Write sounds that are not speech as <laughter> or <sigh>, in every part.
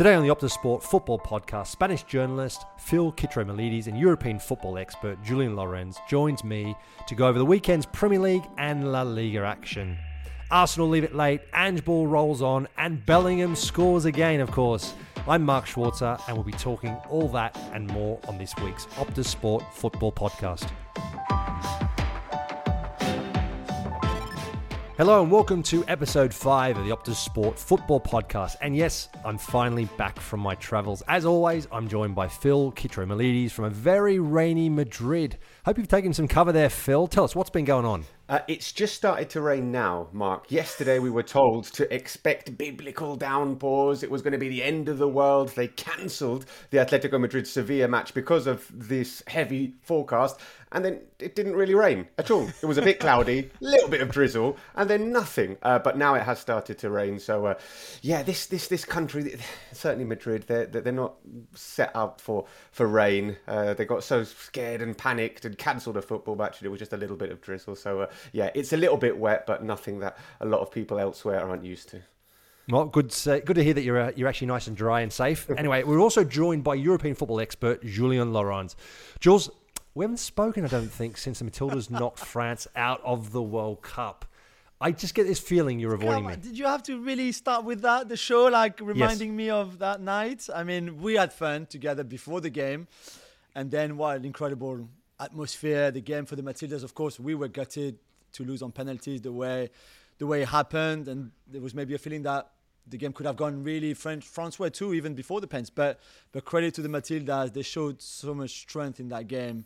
Today on the Optus Sport Football Podcast, Spanish journalist Phil Kitromilides and European football expert Julien Laurens joins me to go over the weekend's Premier League and La Liga action. Arsenal leave it late, Ange Ball rolls on, and Bellingham scores again, of course. I'm Mark Schwarzer, and we'll be talking all that and more on this week's Optus Sport Football Podcast. Hello and welcome to episode 5 of the Optus Sport Football Podcast. And yes, I'm finally back from my travels. As always, I'm joined by Phil Kitromilides from a very rainy Madrid. Hope you've taken some cover there, Phil. Tell us what's been going on. Uh, it's just started to rain now, Mark. Yesterday we were told to expect biblical downpours. It was going to be the end of the world. They cancelled the Atletico Madrid Sevilla match because of this heavy forecast. And then it didn't really rain at all. It was a bit cloudy, a <laughs> little bit of drizzle, and then nothing. Uh, but now it has started to rain. So uh, yeah, this this this country, certainly Madrid, they're they're not set up for for rain. Uh, they got so scared and panicked and cancelled a football match, and it was just a little bit of drizzle. So uh, yeah, it's a little bit wet, but nothing that a lot of people elsewhere aren't used to. Well, good, to, good to hear that you're uh, you're actually nice and dry and safe. <laughs> anyway, we're also joined by European football expert Julien Laurens. Jules, we haven't spoken, I don't think, since the Matildas <laughs> knocked France out of the World Cup. I just get this feeling you're avoiding me. Did you have to really start with that, the show, like reminding yes. me of that night? I mean, we had fun together before the game. And then what an incredible atmosphere, the game for the Matildas. Of course, we were gutted to lose on penalties the way the way it happened. And there was maybe a feeling that the game could have gone really French France way too, even before the pens. But but credit to the Matildas, they showed so much strength in that game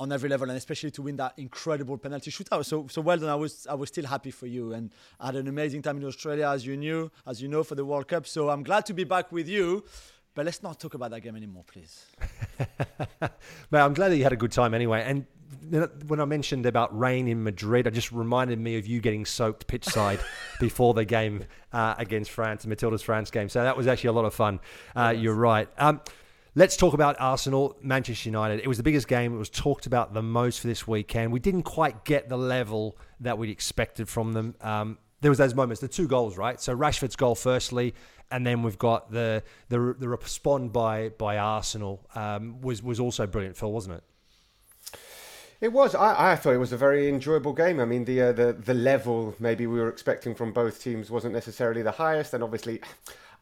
on every level, and especially to win that incredible penalty shootout. So, so well done. I was, I was still happy for you, and I had an amazing time in Australia, as you knew, as you know, for the World Cup. So I'm glad to be back with you. But let's not talk about that game anymore, please. <laughs> but I'm glad that you had a good time anyway. And when I mentioned about rain in Madrid, it just reminded me of you getting soaked pitch side <laughs> before the game uh, against France, Matilda's France game. So that was actually a lot of fun. Uh, you're right. Um, Let's talk about Arsenal, Manchester United. It was the biggest game. It was talked about the most for this weekend. We didn't quite get the level that we'd expected from them. Um, there was those moments, the two goals, right? So Rashford's goal, firstly, and then we've got the the, the respond by by Arsenal um, was was also brilliant, Phil, wasn't it? It was. I, I thought it was a very enjoyable game. I mean, the uh, the the level maybe we were expecting from both teams wasn't necessarily the highest, and obviously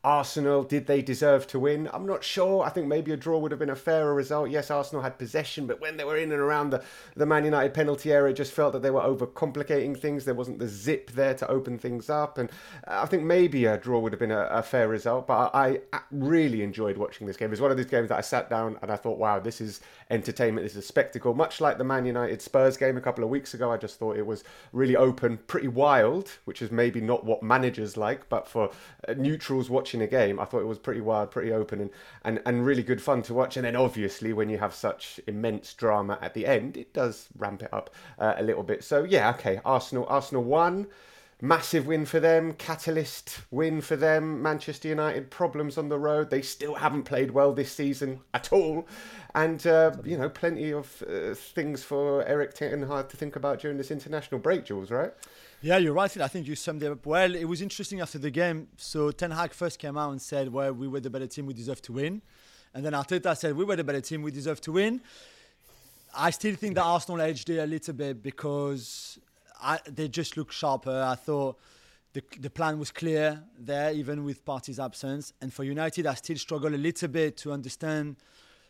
Arsenal, did they deserve to win? I'm not sure. I think maybe a draw would have been a fairer result. Yes, Arsenal had possession, but when they were in and around the, the Man United penalty area, it just felt that they were overcomplicating things. There wasn't the zip there to open things up. And I think maybe a draw would have been a, a fair result. But I, I, really enjoyed watching this game. It was one of these games that I sat down and I thought, wow, this is entertainment. This is a spectacle. Much like the Man United Spurs game a couple of weeks ago, I just thought it was really open, pretty wild, which is maybe not what managers like, but for uh, neutrals watching watching a game, I thought it was pretty wild, pretty open, and, and, and really good fun to watch. And then obviously, when you have such immense drama at the end, it does ramp it up uh, a little bit. So yeah, okay, Arsenal, Arsenal won. Massive win for them, catalyst win for them. Manchester United problems on the road. They still haven't played well this season at all, and uh, you know plenty of uh, things for Erik Ten Hag to think about during this international break, Jules. Right? Yeah, you're right. I think you summed it up well. It was interesting after the game. So Ten Hag first came out and said, "Well, we were the better team. We deserve to win," and then Arteta said, "We were the better team. We deserve to win." I still think that Arsenal edged it a little bit because I, they just looked sharper. I thought the, the plan was clear there, even with Partey's absence. And for United, I still struggle a little bit to understand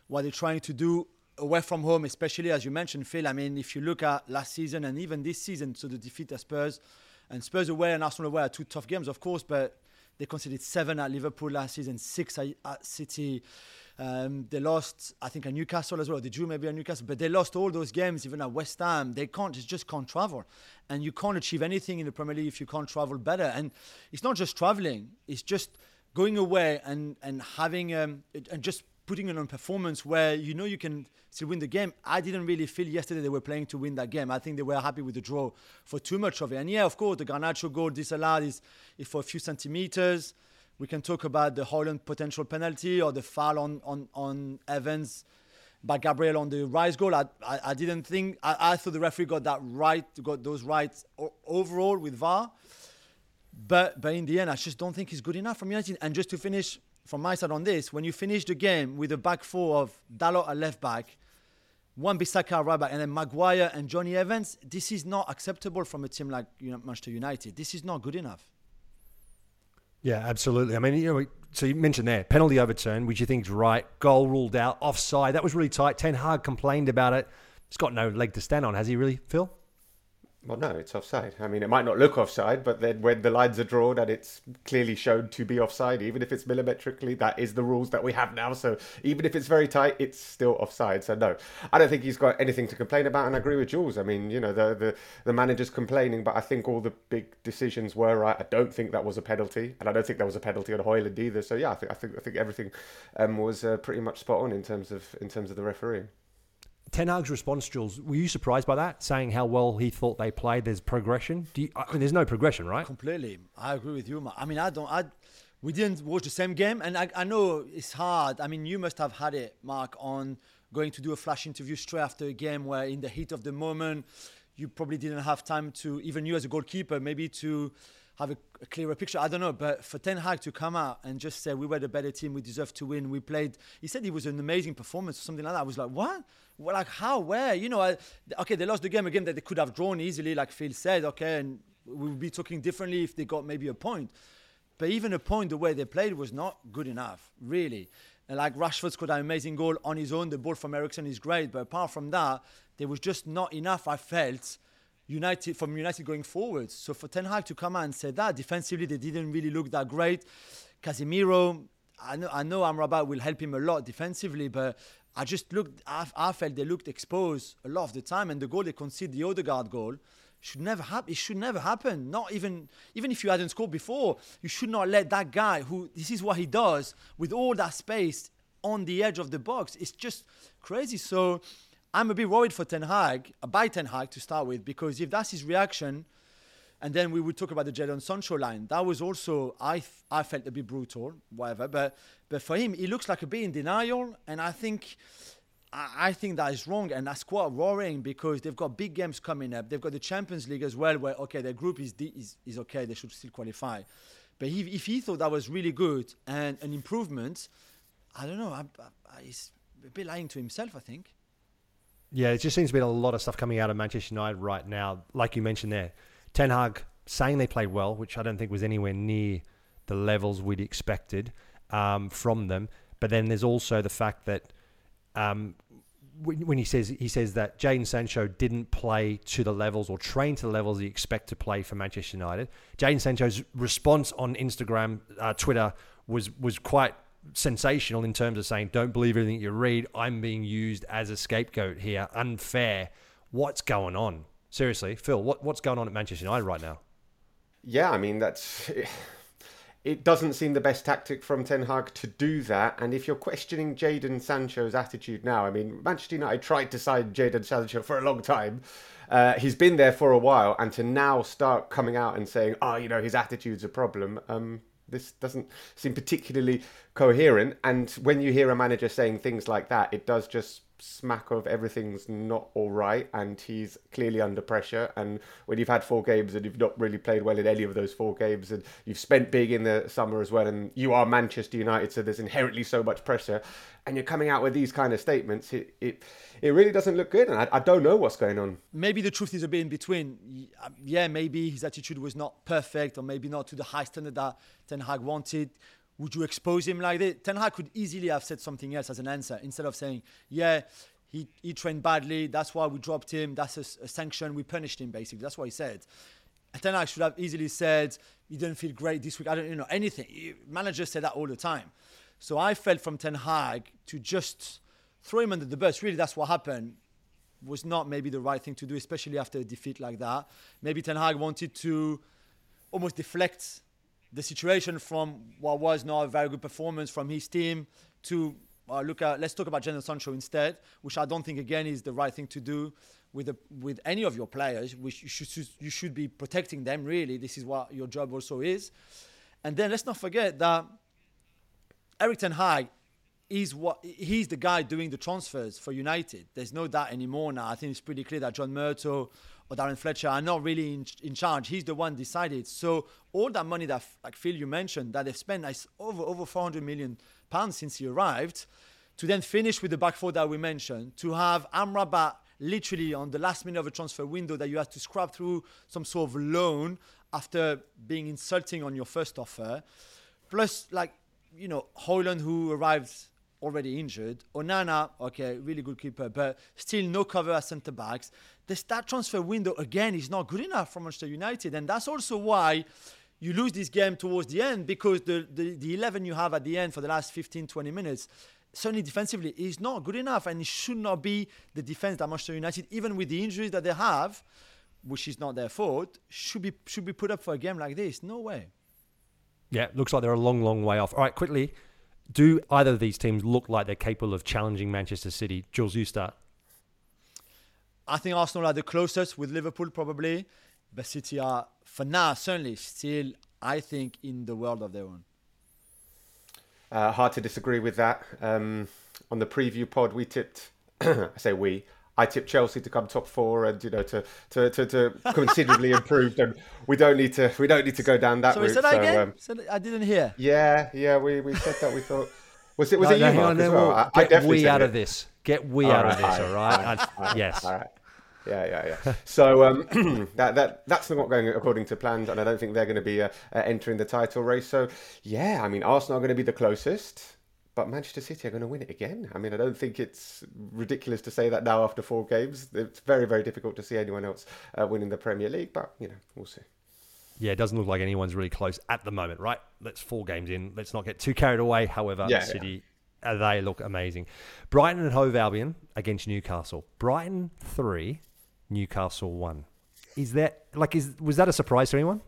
what they're trying to do away from home, especially as you mentioned, Phil. I mean, if you look at last season and even this season, so the defeat at Spurs and Spurs away and Arsenal away are two tough games, of course, but they conceded seven at Liverpool last season, six at City. Um, they lost, I think, at Newcastle as well. They drew maybe at Newcastle, but they lost all those games, even at West Ham. They can't, just can't travel. And you can't achieve anything in the Premier League if you can't travel better. And it's not just traveling, it's just going away and, and having, um, and just putting it on performance where you know you can still win the game. I didn't really feel yesterday they were playing to win that game. I think they were happy with the draw for too much of it. And yeah, of course, the Garnacho goal disallowed is, is for a few centimeters. We can talk about the Hojlund potential penalty or the foul on, on, on Evans by Gabriel on the Rice goal. I, I, I didn't think, I, I, thought the referee got that right, got those rights overall with VAR. But, but in the end, I just don't think he's good enough from United. And just to finish from my side on this, when you finish the game with a back four of Dalot at left back, Wan-Bissaka right back, and then Maguire and Jonny Evans, this is not acceptable from a team like Manchester United. This is not good enough. Yeah, absolutely. I mean, you know, so you mentioned there penalty overturned, which you think is right. Goal ruled out, offside. That was really tight. Ten Hag complained about it. He's got no leg to stand on, has he? Really, Phil? Well, no, it's offside. I mean, it might not look offside, but then when the lines are drawn and it's clearly shown to be offside, even if it's millimetrically, that is the rules that we have now. So even if it's very tight, it's still offside. So no, I don't think he's got anything to complain about. And I agree with Jules. I mean, you know, the the, the manager's complaining, but I think all the big decisions were right. I don't think that was a penalty, and I don't think there was a penalty on Hojlund either. So yeah, I think I think I think everything um, was uh, pretty much spot on in terms of in terms of the refereeing. Ten Hag's response, Jules, were you surprised by that? Saying how well he thought they played. There's progression. Do you, I mean, there's no progression, right? Completely. I agree with you. Mark. I mean, I don't. I we didn't watch the same game, and I, I know it's hard. I mean, you must have had it, Mark, on going to do a flash interview straight after a game where, in the heat of the moment, you probably didn't have time to, even you as a goalkeeper, maybe to have a, a, clearer picture. I don't know, but for Ten Hag to come out and just say we were the better team, we deserve to win, we played. He said it was an amazing performance or something like that. I was like, what? Well, like how? Where? You know, I, okay, they lost the game again that they could have drawn easily, like Phil said. Okay, and we would be talking differently if they got maybe a point. But even a point, the way they played was not good enough, really. And like Rashford scored an amazing goal on his own. The ball from Eriksen is great, but apart from that, there was just not enough. I felt United from United going forward. So for Ten Hag to come out and say that defensively they didn't really look that great. Casemiro, I know I know Amrabat will help him a lot defensively, but I just looked. I, I, felt they looked exposed a lot of the time, and the goal they conceded, the Odegaard goal, should never happen. It should never happen. Not even even if you hadn't scored before, you should not let that guy who this is what he does with all that space on the edge of the box. It's just crazy. So I'm a bit worried for Ten Hag, uh, by Ten Hag to start with, because if that's his reaction, and then we would talk about the Jadon Sancho line. That was also I I felt a bit brutal, whatever. But but for him, he looks like a bit in denial, and I think I, I think that is wrong, and that's quite worrying because they've got big games coming up. They've got the Champions League as well, where okay, their group is is, is okay. They should still qualify. But if, if he thought that was really good and an improvement, I don't know. I, I, he's a bit lying to himself, I think. Yeah, it just seems to be a lot of stuff coming out of Manchester United right now. Like you mentioned there, Ten Hag saying they played well, which I don't think was anywhere near the levels we'd expected um, from them. But then there's also the fact that um, when he says he says that Jadon Sancho didn't play to the levels or train to the levels he expect to play for Manchester United. Jadon Sancho's response on Instagram, uh, Twitter was was quite sensational in terms of saying, don't believe everything you read. I'm being used as a scapegoat here. Unfair. What's going on? Seriously, Phil, what, what's going on at Manchester United right now? Yeah, I mean, that's. It doesn't seem the best tactic from Ten Hag to do that. And if you're questioning Jadon Sancho's attitude now, I mean, Manchester United tried to sign Jadon Sancho for a long time. Uh, he's been there for a while, and to now start coming out and saying, "Oh, you know, his attitude's a problem," um, this doesn't seem particularly coherent. And when you hear a manager saying things like that, it does just smack of everything's not all right and he's clearly under pressure. And when you've had four games and you've not really played well in any of those four games and you've spent big in the summer as well and you are Manchester United so there's inherently so much pressure and you're coming out with these kind of statements it it, it really doesn't look good and I, I don't know what's going on. Maybe the truth is a bit in between. Um, yeah maybe his attitude was not perfect or maybe not to the high standard that Ten Hag wanted would you expose him like this? Ten Hag could easily have said something else as an answer instead of saying, yeah, he, he trained badly. That's why we dropped him. That's a, a sanction. We punished him, basically. That's what he said. Ten Hag should have easily said, he didn't feel great this week. I don't you know anything. Managers say that all the time. So I felt from Ten Hag to just throw him under the bus. Really, that's what happened. Was not maybe the right thing to do, especially after a defeat like that. Maybe Ten Hag wanted to almost deflect the situation from what was not a very good performance from his team to uh, look at let's talk about Jadon Sancho instead, which I don't think again is the right thing to do with a, with any of your players. Which you should you should be protecting them. Really, this is what your job also is. And then let's not forget that Erik Ten Hag is what he's the guy doing the transfers for United. There's no doubt anymore now. I think it's pretty clear that John Murtough or Darren Fletcher are not really in, in charge. He's the one decided. So all that money that, like Phil, you mentioned, that they've spent is over over 400 million pounds since he arrived, to then finish with the back four that we mentioned, to have Amrabat literally on the last minute of a transfer window that you have to scrub through some sort of loan after being insulting on your first offer, plus like you know Højlund who arrived already injured. Onana, okay, really good keeper, but still no cover as centre backs. The start transfer window again is not good enough for Manchester United, and that's also why you lose this game towards the end because the, the, the 11 you have at the end for the last 15, 20 minutes, certainly defensively, is not good enough, and it should not be the defense that Manchester United, even with the injuries that they have, which is not their fault, should be should be put up for a game like this. No way. Yeah, looks like they're a long, long way off. All right, quickly, do either of these teams look like they're capable of challenging Manchester City? Jules, you start. I think Arsenal are the closest with Liverpool, probably. But City are, for now, certainly still, I think, in the world of their own. Uh, hard to disagree with that. Um, on the preview pod, we tipped, <coughs> I say we, I tipped Chelsea to come top four and you know to to, to, to considerably improve. And we don't need to we don't need to go down that so route. Said that so, again? Um, said I didn't hear. Yeah, yeah, we, we said that. We thought was it was no, it you, no, Mark, no, well? I, Get I we out it. of this. Get we all out right, of this. All right. All right. I, yes. All right. Yeah, yeah, yeah. So um, <clears throat> that that that's not going according to plans, and I don't think they're going to be uh, uh, entering the title race. So yeah, I mean, Arsenal are going to be the closest but Manchester City are going to win it again. I mean, I don't think it's ridiculous to say that now after four games. It's very, very difficult to see anyone else uh, winning the Premier League, but you know, we'll see. Yeah, it doesn't look like anyone's really close at the moment, right? Let's four games in. Let's not get too carried away. However, yeah, City, yeah. Uh, they look amazing. Brighton and Hove Albion against Newcastle. Brighton three, Newcastle one. Is that like is was that a surprise to anyone?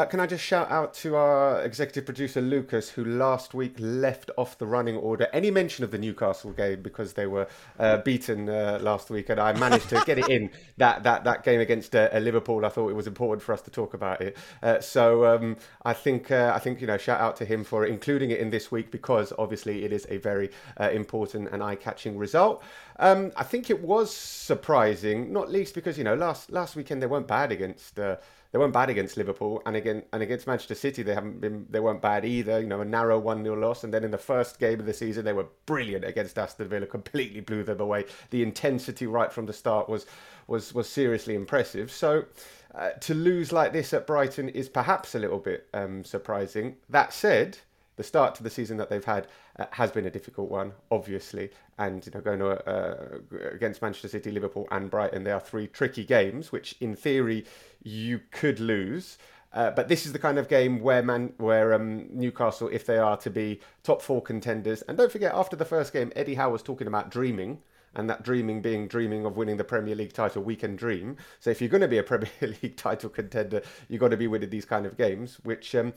Uh, can I just shout out to our executive producer Lucas, who last week left off the running order any mention of the Newcastle game because they were uh, beaten uh, last week, and I managed to get it in <laughs> that that that game against uh, Liverpool. I thought it was important for us to talk about it, uh, so um, I think uh, I think you know shout out to him for including it in this week because obviously it is a very important and eye-catching result. Um, I think it was surprising, not least because you know last last weekend they weren't bad against they weren't bad against Liverpool, and again and against Manchester City, they haven't been they weren't bad either. You know, a narrow one 0 loss, and then in the first game of the season, they were brilliant against Aston Villa, completely blew them away. The intensity right from the start was was was seriously impressive. So. Uh, to lose like this at Brighton is perhaps a little bit um, surprising. That said, the start to the season that they've had uh, has been a difficult one, obviously. And you know, going to, uh, against Manchester City, Liverpool, and Brighton, they are three tricky games, which in theory you could lose. Uh, but this is the kind of game where man, where um, Newcastle, if they are to be top four contenders, and don't forget, after the first game, Eddie Howe was talking about dreaming, and that dreaming being dreaming of winning the Premier League title, we can dream. So if you're going to be a <laughs> Premier League title contender, you've got to be winning these kind of games, which um,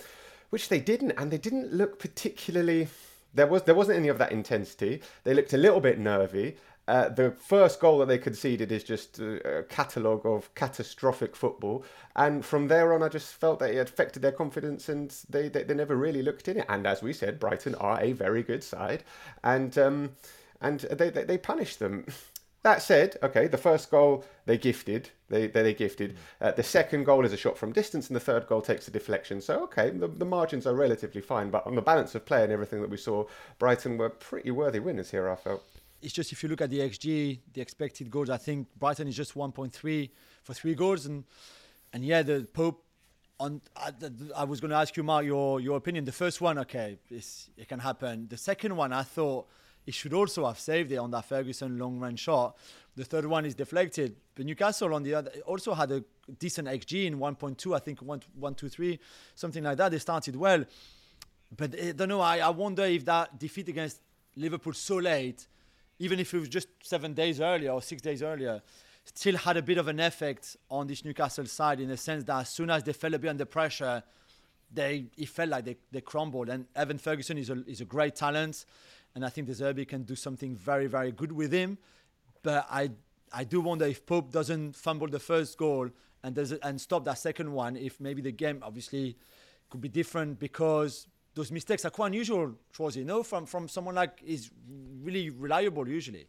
which they didn't, and they didn't look particularly. There was there wasn't any of that intensity. They looked a little bit nervy. Uh, the first goal that they conceded is just a, a catalogue of catastrophic football, and from there on, I just felt that it affected their confidence, and they, they, they never really looked in it. And as we said, Brighton are a very good side, and um, and they, they, they punished them. That said, okay, the first goal they gifted, they they, they gifted. Uh, the second goal is a shot from distance, and the third goal takes a deflection. So okay, the, the margins are relatively fine. But on the balance of play and everything that we saw, Brighton were pretty worthy winners here. I felt. It's just if you look at the xG, the expected goals, I think Brighton is just 1.3 for three goals, and and yeah, the Pope. On, I, I was going to ask you, Mark, your your opinion. The first one, okay, it can happen. The second one, I thought he should also have saved it on that Ferguson long range shot. The third one is deflected. But Newcastle on the other also had a decent XG in 1.2, I think 1, 1 2, 3, something like that. They started well. But I don't know. I, I wonder if that defeat against Liverpool so late, even if it was just seven days earlier or six days earlier, still had a bit of an effect on this Newcastle side in the sense that as soon as they fell a bit under pressure, they it felt like they, they crumbled. And Evan Ferguson is a, is a great talent, and I think De Zerbi can do something very, very good with him. But I I do wonder if Pope doesn't fumble the first goal and does and stop that second one, if maybe the game obviously could be different because those mistakes are quite unusual, you know, from, from someone like is really reliable usually.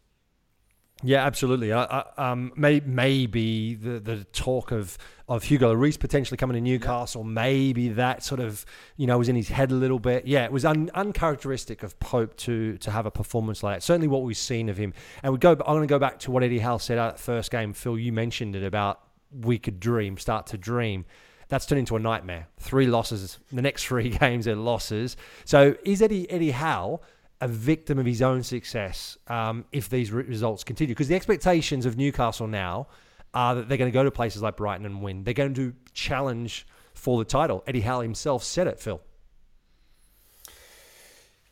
Yeah, absolutely. I, I, um, may, maybe the, the talk of, of Hugo Lloris potentially coming to Newcastle, yeah. maybe that sort of you know was in his head a little bit. Yeah, it was un, uncharacteristic of Pope to to have a performance like that. Certainly, what we've seen of him. And we go. I'm going to go back to what Eddie Howe said at the first game. Phil, you mentioned it about we could dream, start to dream. That's turned into a nightmare. Three losses. The next three <laughs> games are losses. So is Eddie Eddie Howe? A victim of his own success um, if these results continue. Because the expectations of Newcastle now are that they're going to go to places like Brighton and win. They're going to challenge for the title. Eddie Howe himself said it, Phil.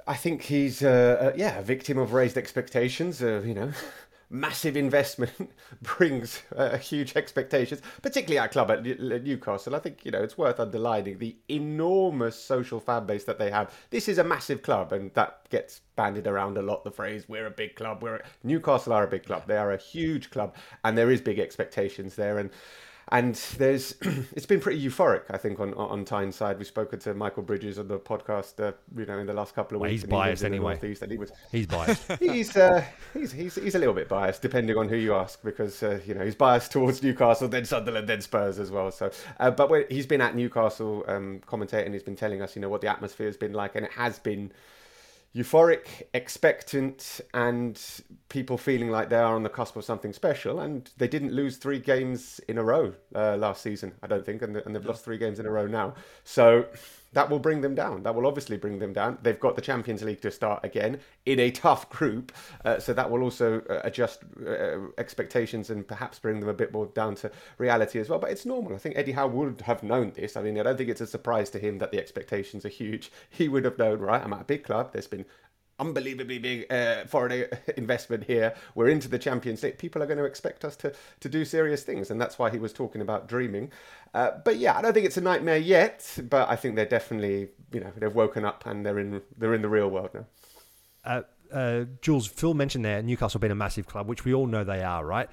I think he's, uh, uh, yeah, a victim of raised expectations. Uh, you know, <laughs> massive investment <laughs> brings uh, huge expectations, particularly our club at Newcastle. I think you know it's worth underlining the enormous social fan base that they have. This is a massive club, and that gets bandied around a lot. The phrase "we're a big club." We're Newcastle are a big club. They are a huge club, and there is big expectations there. And and there's <clears throat> it's been pretty euphoric i think on on Tyneside. We've spoken to michael bridges on the podcast uh, you know in the last couple of well, weeks he's biased anyway. He was, he's <laughs> biased. He's, uh, he's he's he's a little bit biased depending on who you ask because uh, you know he's biased towards newcastle then sunderland then spurs as well. So uh, but he's been at newcastle um, commentating. He's been telling us you know what the atmosphere has been like and it has been euphoric, expectant, and people feeling like they are on the cusp of something special. And they didn't lose three games in a row uh, last season, I don't think, and, and they've lost three games in a row now. So that will bring them down. That will obviously bring them down. They've got the Champions League to start again in a tough group, uh, so that will also uh, adjust uh, expectations and perhaps bring them a bit more down to reality as well. But it's normal. I think Eddie Howe would have known this. I mean, I don't think it's a surprise to him that the expectations are huge. <laughs> He would have known, right? I'm at a big club. There's been unbelievably big uh, foreign <laughs> investment here. We're into the Champions League. People are going to expect us to to do serious things, and that's why he was talking about dreaming. Uh, but yeah, I don't think it's a nightmare yet. But I think they're definitely, you know, they've woken up and they're in they're in the real world now. Uh, uh Jules, Phil mentioned there Newcastle being a massive club, which we all know they are, right?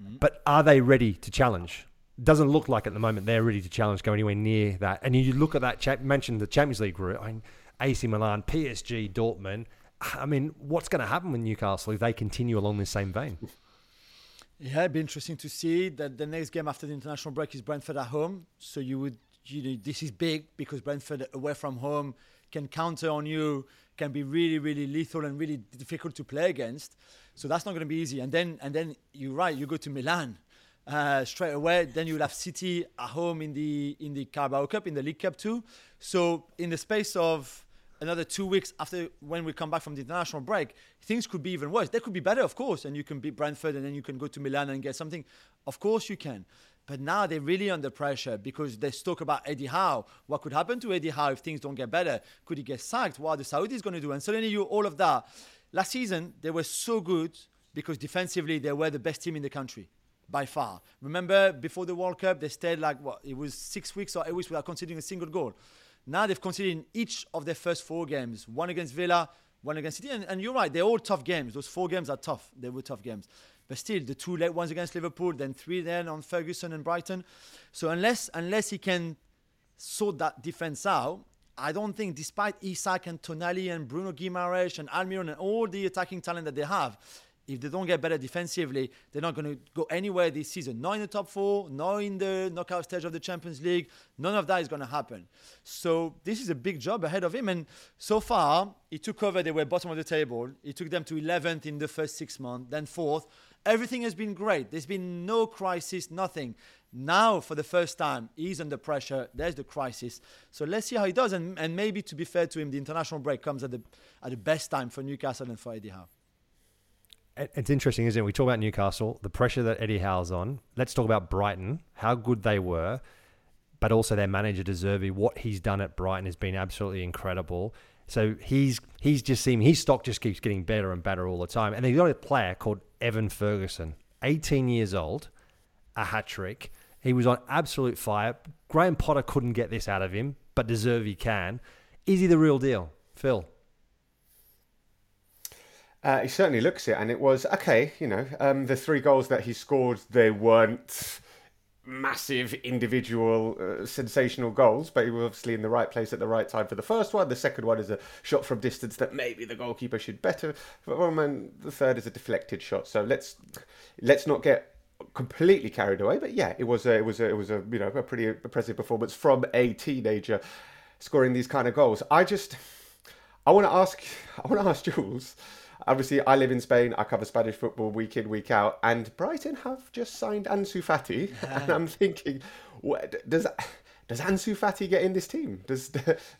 Mm-hmm. But are they ready to challenge? Doesn't look like at the moment they're ready to challenge, go anywhere near that. And you look at that, cha- mentioned the Champions League route. I mean, AC Milan, PSG, Dortmund. I mean, what's going to happen with Newcastle if they continue along this same vein? Yeah, it'd be interesting to see that the next game after the international break is Brentford at home. So you would, you know, this is big because Brentford away from home can counter on you, can be really, really lethal and really difficult to play against. So that's not going to be easy. And then, and then you're right, you go to Milan. Uh, straight away. Then you'll have City at home in the in the Carabao Cup, in the League Cup too. So in the space of another two weeks after when we come back from the international break, things could be even worse. They could be better, of course, and you can beat Brentford and then you can go to Milan and get something. Of course you can. But now they're really under pressure because they talk about Eddie Howe. What could happen to Eddie Howe if things don't get better? Could he get sacked? What are the Saudis going to do? And suddenly you all of that. Last season they were so good because defensively they were the best team in the country by far. Remember before the World Cup they stayed like what it was six weeks or eight weeks without conceding a single goal. Now they've conceded in each of their first four games one against Villa, one against City. And, and, you're right, they're all tough games. Those four games are tough. They were tough games. But still, the two late ones against Liverpool, then three then on Ferguson and Brighton. So unless unless he can sort that defense out, I don't think, despite Isak and Tonali and Bruno Guimaraes and Almiron and all the attacking talent that they have, if they don't get better defensively, they're not going to go anywhere this season. Not in the top four, not in the knockout stage of the Champions League. None of that is going to happen. So this is a big job ahead of him. And so far, he took over. They were bottom of the table. He took them to 11th in the first six months, then fourth. Everything has been great. There's been no crisis, nothing. Now, for the first time, he's under pressure. There's the crisis. So let's see how he does. And, and maybe, to be fair to him, the international break comes at the, at the best time for Newcastle and for Eddie Howe. It's interesting, isn't it? We talk about Newcastle, the pressure that Eddie Howe's on. Let's talk about Brighton, how good they were, but also their manager De Zerbi. What he's done at Brighton has been absolutely incredible. So he's he's just seen his stock just keeps getting better and better all the time. And they've got a player called Evan Ferguson, 18 years old, a hat trick. He was on absolute fire. Graham Potter couldn't get this out of him, but De Zerbi can. Is he the real deal, Phil? Uh, he certainly looks it, and it was okay. You know, um, the three goals that he scored, they weren't massive individual uh, sensational goals, but he was obviously in the right place at the right time for the first one. The second one is a shot from distance that maybe the goalkeeper should better perform, and the third is a deflected shot. So let's let's not get completely carried away. But yeah, it was a, it was a, it was a you know a pretty impressive performance from a teenager scoring these kind of goals. I just I want to ask I want to ask Jules obviously I live in Spain. I cover Spanish football week in week out, and Brighton have just signed Ansu Fati, <laughs> and I'm thinking, what, does does Ansu Fati get in this team? Does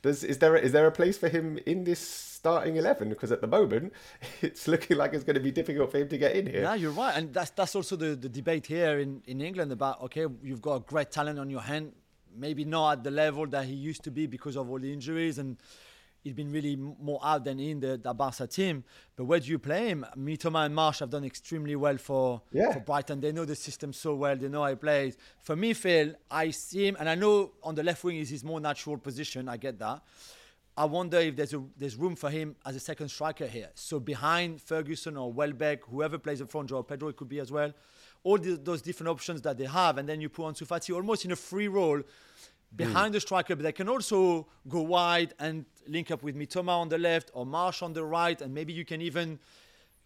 does is there is there a place for him in this starting eleven? Because at the moment, <laughs> it's looking like it's going to be difficult for him to get in here. Yeah, you're right, and that's that's also the, the debate here in, in England about okay, you've got a great talent on your hand, maybe not at the level that he used to be because of all the injuries and he's been really more out than in the, the Barca team. But where do you play him? Mitoma and March have done extremely well for, yeah. for Brighton. They know the system so well. They know how he plays. For me, Phil, I see him, and I know on the left wing is his more natural position. I get that. I wonder if there's a, there's room for him as a second striker here. So behind Ferguson or Welbeck, whoever plays in front, Joao Pedro, it could be as well. All the, those different options that they have, and then you put Ansu Fati almost in a free role behind mm. the striker, but they can also go wide and link up with Mitoma on the left or March on the right, and maybe you can even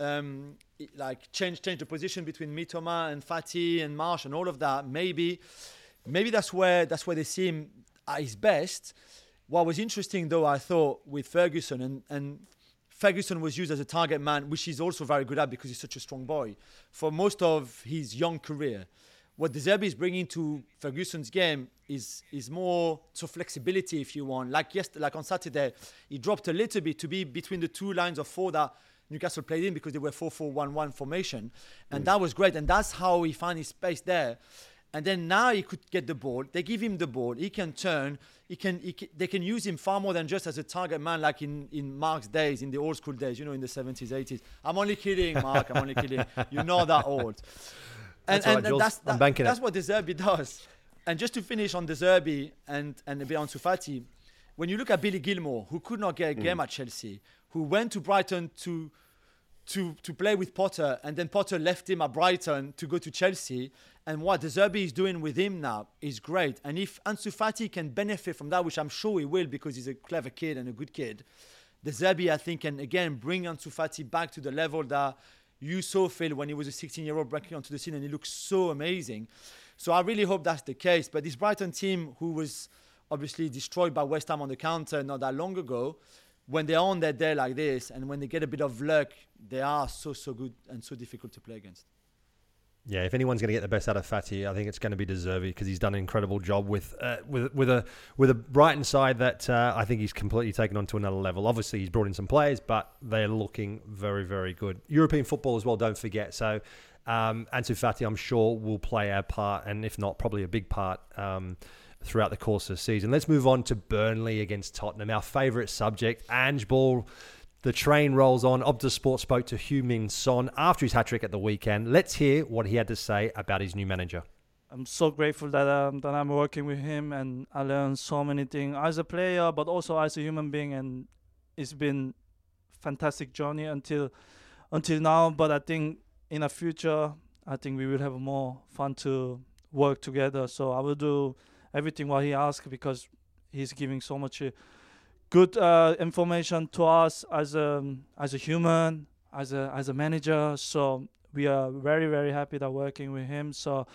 um, like change change the position between Mitoma and Fati and Marsh and all of that. Maybe maybe that's where that's where they see him at his best. What was interesting though, I thought with Ferguson and and Ferguson was used as a target man, which he's also very good at because he's such a strong boy for most of his young career what De Zerbi is bringing to Ferguson's game is is more so flexibility, if you want. Like yes, like on Saturday, he dropped a little bit to be between the two lines of four that Newcastle played in because they were 4-4-1-1 formation, and mm. that was great. And that's how he found his space there. And then now he could get the ball. They give him the ball. He can turn. He can, he can. They can use him far more than just as a target man, like in in Mark's days, in the old school days. You know, in the 70s, 80s. I'm only kidding, Mark. I'm only kidding. You're not that old and, that's, and, right, and that's, that, that's what De Zerbi does. And just to finish on De Zerbi and, and a bit on Ansu Fati, when you look at Billy Gilmour, who could not get a mm. game at Chelsea, who went to Brighton to, to, to play with Potter, and then Potter left him at Brighton to go to Chelsea, and what De Zerbi is doing with him now is great. And if Ansu Fati can benefit from that, which I'm sure he will because he's a clever kid and a good kid, De Zerbi, I think, can again bring Ansu Fati back to the level that you saw Phil when he was a 16 year old breaking onto the scene and he looks so amazing. So I really hope that's the case. But this Brighton team, who was obviously destroyed by West Ham on the counter not that long ago, when they're on their day like this and when they get a bit of luck, they are so, so good and so difficult to play against. Yeah, if anyone's going to get the best out of Fati, I think it's going to be De Zerbi because he's done an incredible job with uh, with with a with a Brighton side that uh, I think he's completely taken on to another level. Obviously, he's brought in some players, but they're looking very very good. European football as well. Don't forget. So, um, Ansu Fati, I'm sure, will play a part, and if not, probably a big part. Um, throughout the course of the season. Let's move on to Burnley against Tottenham, our favourite subject. Ange Ball the train rolls on. Optus Sport spoke to Heung-min Son after his hat trick at the weekend. Let's hear what he had to say about his new manager. I'm so grateful that um, that I'm working with him, and I learned so many things as a player, but also as a human being. And it's been fantastic journey until until now. But I think in the future, I think we will have more fun to work together. So I will do everything what he asks because he's giving so much. Uh, good uh, information to us as a as a human, as a as a manager. So we are very very happy that working with him. So,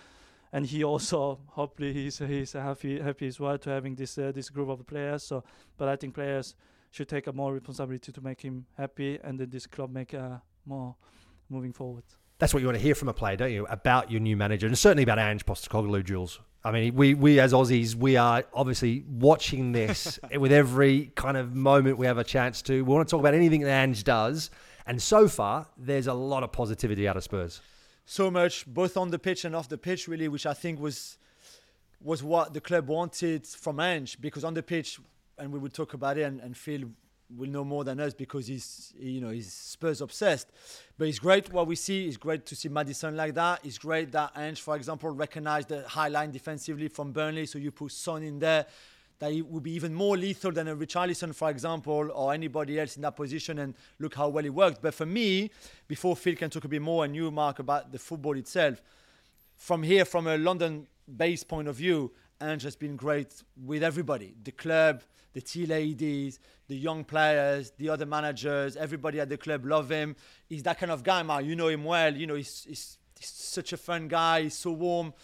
and he also <laughs> hopefully he's he's happy happy as well to having this uh, this group of players. So, but I think players should take a more responsibility to make him happy, and then this club make uh, more moving forward. That's what you want to hear from a player, don't you? About your new manager, and certainly about Ange Postecoglou, Jules. I mean, we, we as Aussies, we are obviously watching this <laughs> with every kind of moment we have a chance to. We want to talk about anything that Ange does. And so far, there's a lot of positivity out of Spurs. So much, both on the pitch and off the pitch, really, which I think was was what the club wanted from Ange. Because on the pitch, and we would talk about it and, and feel will know more than us because he's you know he's Spurs obsessed. But it's great what we see. It's great to see Maddison like that. It's great that Ange, for example, recognized the high line defensively from Burnley. So you put Son in there. That he would be even more lethal than a Richarlison, for example, or anybody else in that position. And look how well it worked. But for me, before Phil can talk a bit more and you, Mark, about the football itself, from here, from a London-based point of view, Ange has been great with everybody the club, the tea ladies, the young players, the other managers, everybody at the club love him. He's that kind of guy, man. You know him well. You know, he's, he's, he's such a fun guy. He's so warm.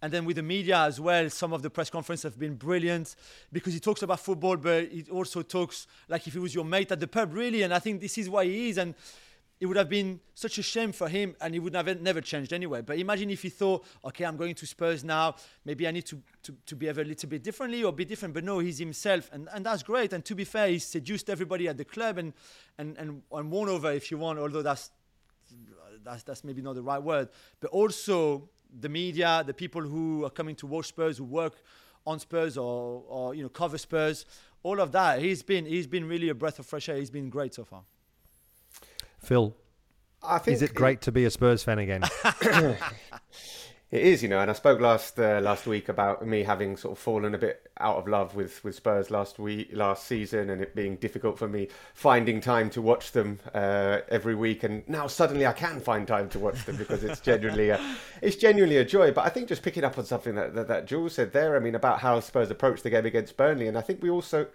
And then with the media as well, some of the press conferences have been brilliant because he talks about football, but he also talks like if he was your mate at the pub, really. And I think this is why he is. And it would have been such a shame for him and he would have never changed anyway. But imagine if he thought, okay, I'm going to Spurs now, maybe I need to, to, to behave a little bit differently or be different. But no, he's himself and, and that's great. And to be fair, he's seduced everybody at the club and, and, and, and won over if you want, although that's, that's, that's maybe not the right word. But also the media, the people who are coming to watch Spurs, who work on Spurs or, or you know, cover Spurs, all of that. He's been, he's been really a breath of fresh air. He's been great so far. Phil, I think is it great to be a Spurs fan again? <laughs> <coughs> it is, you know, and I spoke last uh, last week about me having sort of fallen a bit out of love with, with Spurs last week, last season, and it being difficult for me finding time to watch them uh, every week. And now suddenly I can find time to watch them because it's genuinely a, <laughs> it's genuinely a joy. But I think just picking up on something that, that that Jules said there, I mean, about how Spurs approached the game against Burnley, and I think we also we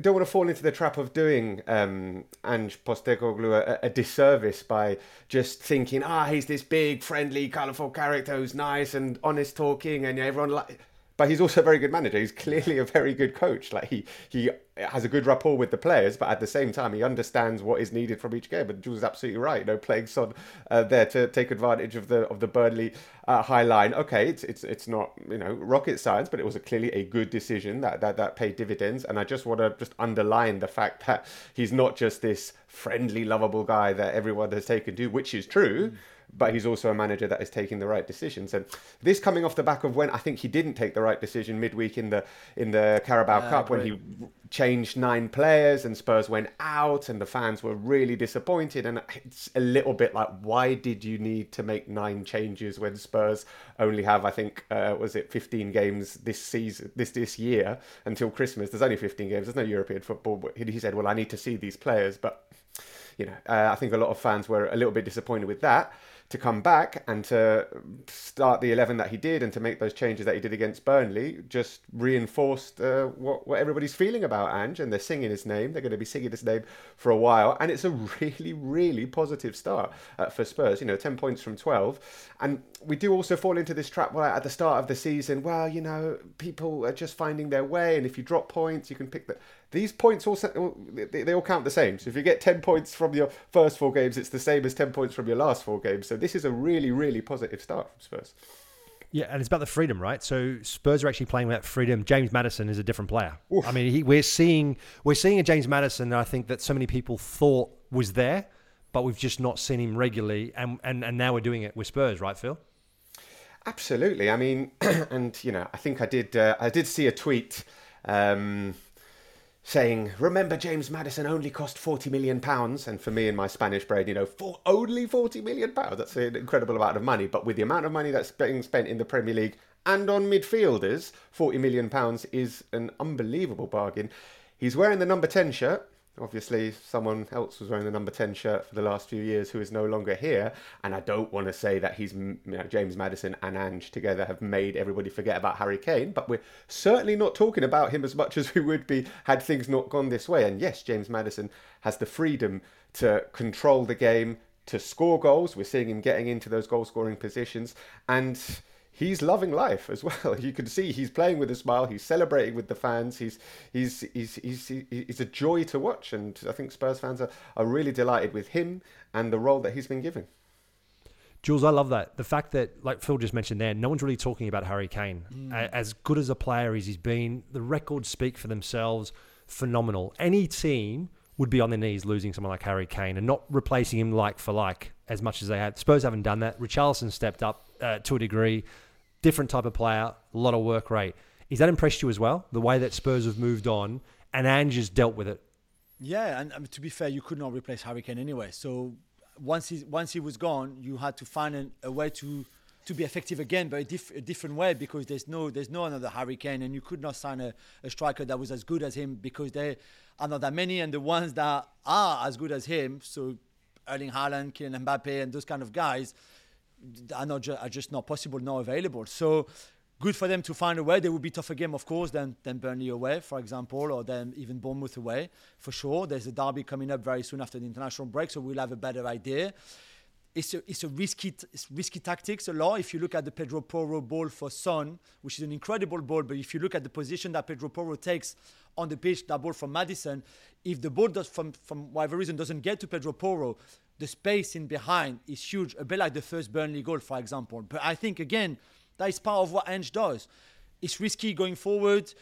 don't want to fall into the trap of doing um, Ange Postecoglou a, a, disservice by just thinking, ah, he's this big, friendly, colourful character who's nice and honest talking, and everyone like but he's also a very good manager. He's clearly a very good coach. Like he he has a good rapport with the players, but at the same time he understands what is needed from each game. And Jules is absolutely right. You know, playing Son uh, there to take advantage of the of the Burnley uh, high line. Okay, it's it's it's not you know rocket science, but it was a, clearly a good decision that that that paid dividends. And I just want to just underline the fact that he's not just this friendly, lovable guy that everyone has taken to, which is true. Mm but he's also a manager that is taking the right decisions. And this coming off the back of when I think he didn't take the right decision midweek in the in the Carabao uh, Cup when he changed nine players and Spurs went out and the fans were really disappointed. And it's a little bit like, why did you need to make nine changes when Spurs only have, I think, uh, was it 15 games this season, this this year until Christmas? There's only 15 games. There's no European football. He said, well, I need to see these players, but. You know, uh, I think a lot of fans were a little bit disappointed with that to come back and to start the 11 that he did and to make those changes that he did against Burnley just reinforced uh, what, what everybody's feeling about Ange and they're singing his name. They're going to be singing his name for a while. And it's a <laughs> really, really positive start uh, for Spurs. You know, 10 points from 12. And we do also fall into this trap where at the start of the season, well, you know, people are just finding their way. And if you drop points, you can pick the these points all they all count the same. So if you get ten points from your first four games, it's the same as ten points from your last four games. So this is a really, really positive start from Spurs. Yeah, and it's about the freedom, right? So Spurs are actually playing with that freedom. James Maddison is a different player. Oof. I mean, he, we're seeing we're seeing a James Maddison that I think that so many people thought was there, but we've just not seen him regularly, and and, and now we're doing it with Spurs, right, Phil? Absolutely. I mean, <clears throat> and you know, I think I did uh, I did see a tweet. Um, saying, "Remember, James Maddison only cost forty million pounds." And for me, in my Spanish brain, you know, for only forty million pounds—that's an incredible amount of money. But with the amount of money that's being spent in the Premier League and on midfielders, forty million pounds is an unbelievable bargain. He's wearing the number ten shirt. Obviously, someone else was wearing the number 10 shirt for the last few years who is no longer here. And I don't want to say that he's, you know, James Maddison and Ange together have made everybody forget about Harry Kane, but we're certainly not talking about him as much as we would be had things not gone this way. And yes, James Maddison has the freedom to control the game, to score goals. We're seeing him getting into those goal scoring positions. And he's loving life as well. <laughs> You can see he's playing with a smile. He's celebrating with the fans. He's he's he's he's, he's a joy to watch, and I think Spurs fans are, are really delighted with him and the role that he's been given. Jules, I love that. The fact that, like Phil just mentioned there, no one's really talking about Harry Kane. Mm. As good as a player as he's been, the records speak for themselves. Phenomenal. Any team would be on their knees losing someone like Harry Kane and not replacing him like for like as much as they have. Spurs haven't done that. Richarlison stepped up uh, to a degree different type of player, a lot of work rate. Is that impressed you as well? The way that Spurs have moved on and Ange has dealt with it? Yeah, and um, to be fair, you could not replace Harry Kane anyway. So once he once he was gone, you had to find an, a way to to be effective again, but a, diff- a, different way because there's no there's no another Harry Kane, and you could not sign a, a, striker that was as good as him because there are not that many, and the ones that are as good as him, so Erling Haaland, Kylian Mbappe, and those kind of guys, are not ju- are just not possible, not available. So good for them to find a way. They would be tougher game, of course, than, than Burnley away, for example, or then even Bournemouth away, for sure. There's a derby coming up very soon after the international break, so we'll have a better idea. It's a, it's a risky it's risky tactics a lot. If you look at the Pedro Porro ball for Son, which is an incredible ball, but if you look at the position that Pedro Porro takes on the pitch, that ball from Maddison, if the ball does from from whatever reason doesn't get to Pedro Porro, the space in behind is huge, a bit like the first Burnley goal, for example. But I think again, that is part of what Ange does. It's risky going forward.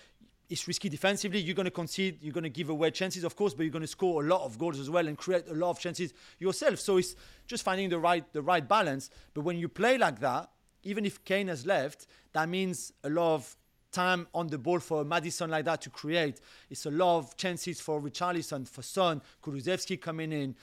It's risky defensively. You're going to concede. You're going to give away chances, of course, but you're going to score a lot of goals as well and create a lot of chances yourself. So it's just finding the right the right balance. But when you play like that, even if Kane has left, that means a lot of time on the ball for Maddison like that to create. It's a lot of chances for Richarlison, for Son, Kulusevski coming in.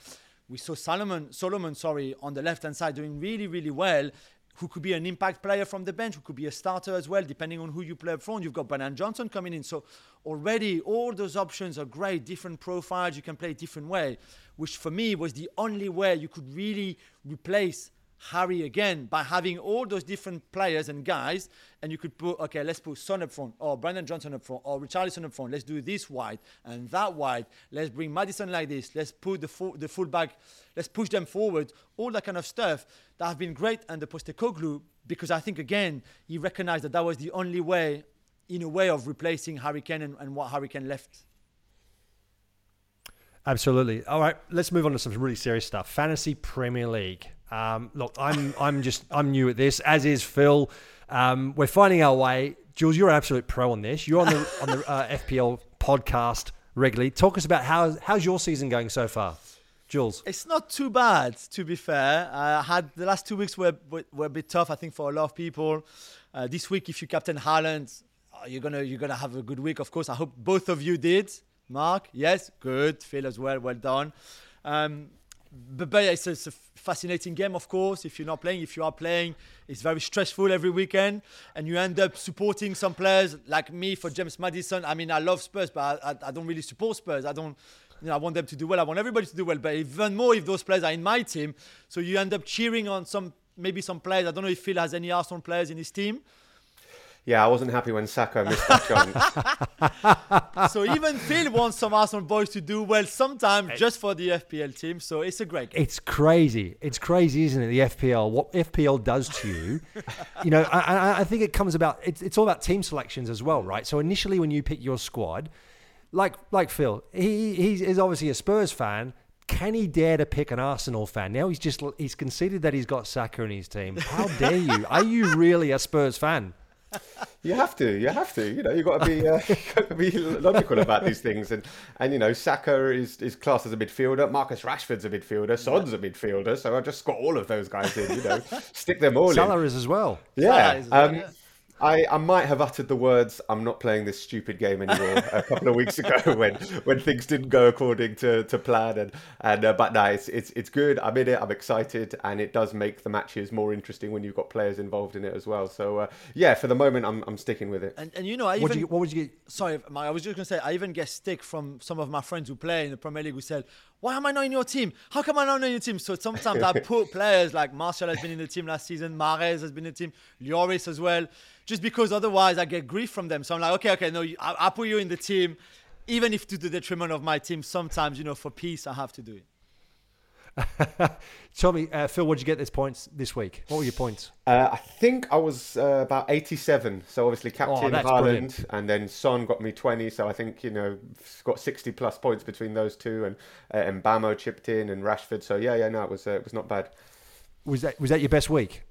We saw Solomon, Solomon, sorry, on the left hand side doing really, really well who could be an impact player from the bench, who could be a starter as well, depending on who you play up front. You've got Brennan Johnson coming in. So already all those options are great, different profiles, you can play different way, which for me was the only way you could really replace Harry again by having all those different players and guys, and you could put okay, let's put Son up front, or Brandon Johnson up front, or Richarlison up front. Let's do this wide and that wide. Let's bring Maddison like this. Let's put the full, the fullback. Let's push them forward. All that kind of stuff that have been great under Postecoglou because I think again he recognized that that was the only way, in a way, of replacing Harry Kane and, and what Harry Kane left. Absolutely. All right, let's move on to some really serious stuff. Fantasy Premier League. Um, look, I'm I'm just I'm new at this, as is Phil. Um, we're finding our way. Jules, you're an absolute pro on this. You're on the on the uh, <laughs> FPL podcast regularly. Talk us about how how's your season going so far, Jules. It's not too bad, to be fair. I had the last two weeks were were a bit tough, I think, for a lot of people. Uh, this week, if you captain Haaland, uh, you're gonna you're gonna have a good week. Of course, I hope both of you did. Mark, yes, good. Phil as well, well done. Um, but, but it's, it's, a fascinating game, of course. If you're not playing, if you are playing, it's very stressful every weekend, and you end up supporting some players like me for James Maddison. I mean, I love Spurs, but I, I, I don't really support Spurs. I don't. You know, I want them to do well. I want everybody to do well, but even more if those players are in my team. So you end up cheering on some, maybe some players. I don't know if Phil has any Arsenal players in his team. Yeah, I wasn't happy when Saka missed that chance. <laughs> so even Phil wants some Arsenal boys to do well sometimes just for the FPL team. So it's a great game. It's crazy. It's crazy, isn't it? The FPL, what FPL does to you. <laughs> you know, I, I, think it comes about, it's, it's all about team selections as well, right? So initially when you pick your squad, like like Phil, he is obviously a Spurs fan. Can he dare to pick an Arsenal fan? Now he's just he's conceded that he's got Saka in his team. How dare you? Are you really a Spurs fan? You have to, you have to. You know, you've got to be, uh, <laughs> got to be logical about these things. And and you know, Saka is is classed as a midfielder. Marcus Rashford's a midfielder. Son's a midfielder. So I just got all of those guys in. You know, <laughs> stick them all Salah in. is as well. Yeah. Um, yeah. I, I might have uttered the words "I'm not playing this stupid game anymore" a <laughs> couple of weeks ago <laughs> when, when things didn't go according to, to plan and and uh, but no, it's, it's it's good. I'm in it. I'm excited, and it does make the matches more interesting when you've got players involved in it as well. So uh, yeah, for the moment, I'm, I'm sticking with it. And, and you know, I what even you, what would you get? Sorry, I was just gonna say I even get stick from some of my friends who play in the Premier League who said, "Why am I not in your team? How come I'm not in your team?" So sometimes I <laughs> put players like Martial has been in the team last season, Mahrez has been in the team, Lloris as well just because otherwise I get grief from them. So I'm like, okay, okay, no, I, I put you in the team, even if to the detriment of my team. Sometimes, you know, for peace, I have to do it. <laughs> Tell me, uh, Phil, what did you get this points this week? What were your points? Uh, I think I was uh, about 87. So obviously captain oh, Haaland, and then Son got me 20. So I think you know got 60 plus points between those two, and uh, and Mbeumo chipped in, and Rashford. So yeah, yeah, no, it was uh, it was not bad. Was that was that your best week?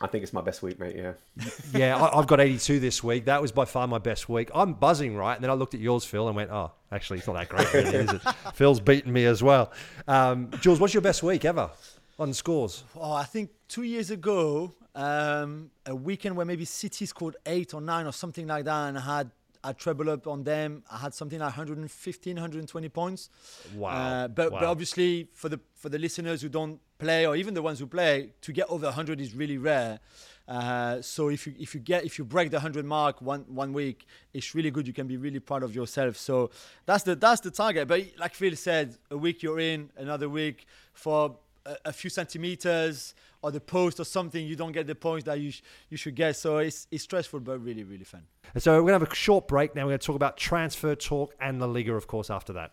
I think it's my best week, mate. Yeah. <laughs> yeah, I, have got 82 this week. That was by far my best week. I'm buzzing, right? And then I looked at yours, Phil, and went, oh, actually, it's not that great, really, is it? <laughs> Phil's beaten me as well. Um, Jules, what's your best week ever on scores? Oh, I think two years ago, um, a weekend where maybe City scored eight or nine or something like that, and I had I treble up on them. I had something like 115, 120 points. Wow. Uh, but, Wow. but obviously, for the for the listeners who don't play, or even the ones who play, to get over 100 is really rare. Uh, so if you if you get if you break the 100 mark one one week, it's really good. You can be really proud of yourself. So that's the that's the target. But like Phil said, a week you're in, another week for a, a few centimeters or the post or something, you don't get the points that you sh- you should get. So it's it's stressful, but really really fun. And so we're going to have a short break now. We're going to talk about transfer talk and La Liga, of course, after that.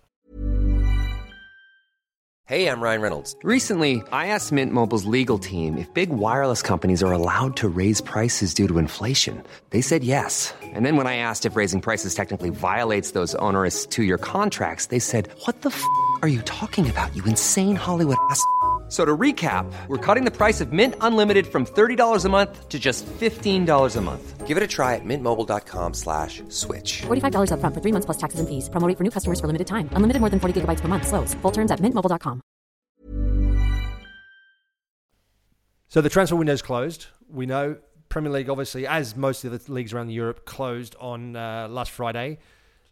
Hey, I'm Ryan Reynolds. Recently, I asked Mint Mobile's legal team if big wireless companies are allowed to raise prices due to inflation. They said yes. And then when I asked if raising prices technically violates those onerous two year contracts, they said, What the f are you talking about, you insane Hollywood ass? F- So to recap, we're cutting the price of Mint Unlimited from $30 a month to just $15 a month. Give it a try at mintmobile.com slash switch. $45 upfront for three months plus taxes and fees. Promo for new customers for limited time. Unlimited more than 40 gigabytes per month. Slows. Full terms at mintmobile.com. So the transfer window is closed. We know Premier League, obviously, as most of the leagues around Europe, closed on uh, last Friday.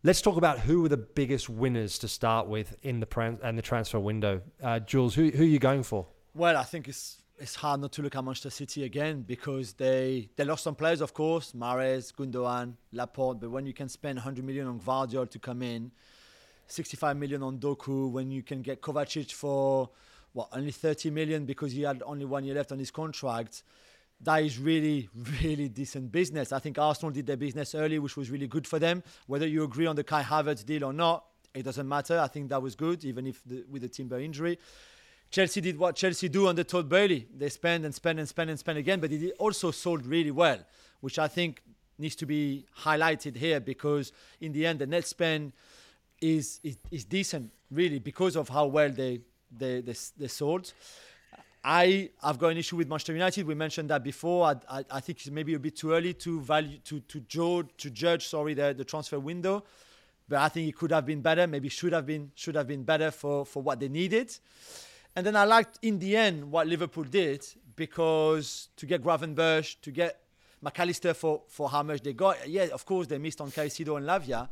Let's talk about who were the biggest winners to start with in the pran- and the transfer window. Uh, Jules, who, who are you going for? Well, I think it's it's hard not to look at Manchester City again because they they lost some players, of course, Mahrez, Gundogan, Laporte. But when you can spend 100 million on Gvardiol to come in, 65 million on Doku, when you can get Kovacic for what only 30 million because he had only one year left on his contract, that is really, really decent business. I think Arsenal did their business early, which was really good for them. Whether you agree on the Kai Havertz deal or not, it doesn't matter. I think that was good, even if the, with the Timber injury. Chelsea did what Chelsea do under Todd Boehly. They spend and spend and spend and spend again, but they also sold really well, which I think needs to be highlighted here because in the end the net spend is is, is decent really because of how well they they they, they sold. I have got an issue with Manchester United. We mentioned that before. I, I, I think it's maybe a bit too early to value to to judge to judge sorry the, the transfer window, but I think it could have been better. Maybe should have been should have been better for for what they needed. And then I liked in the end what Liverpool did because to get Gravenberch, to get McAllister for, for how much they got. Yeah, of course they missed on Caicedo and Lavia,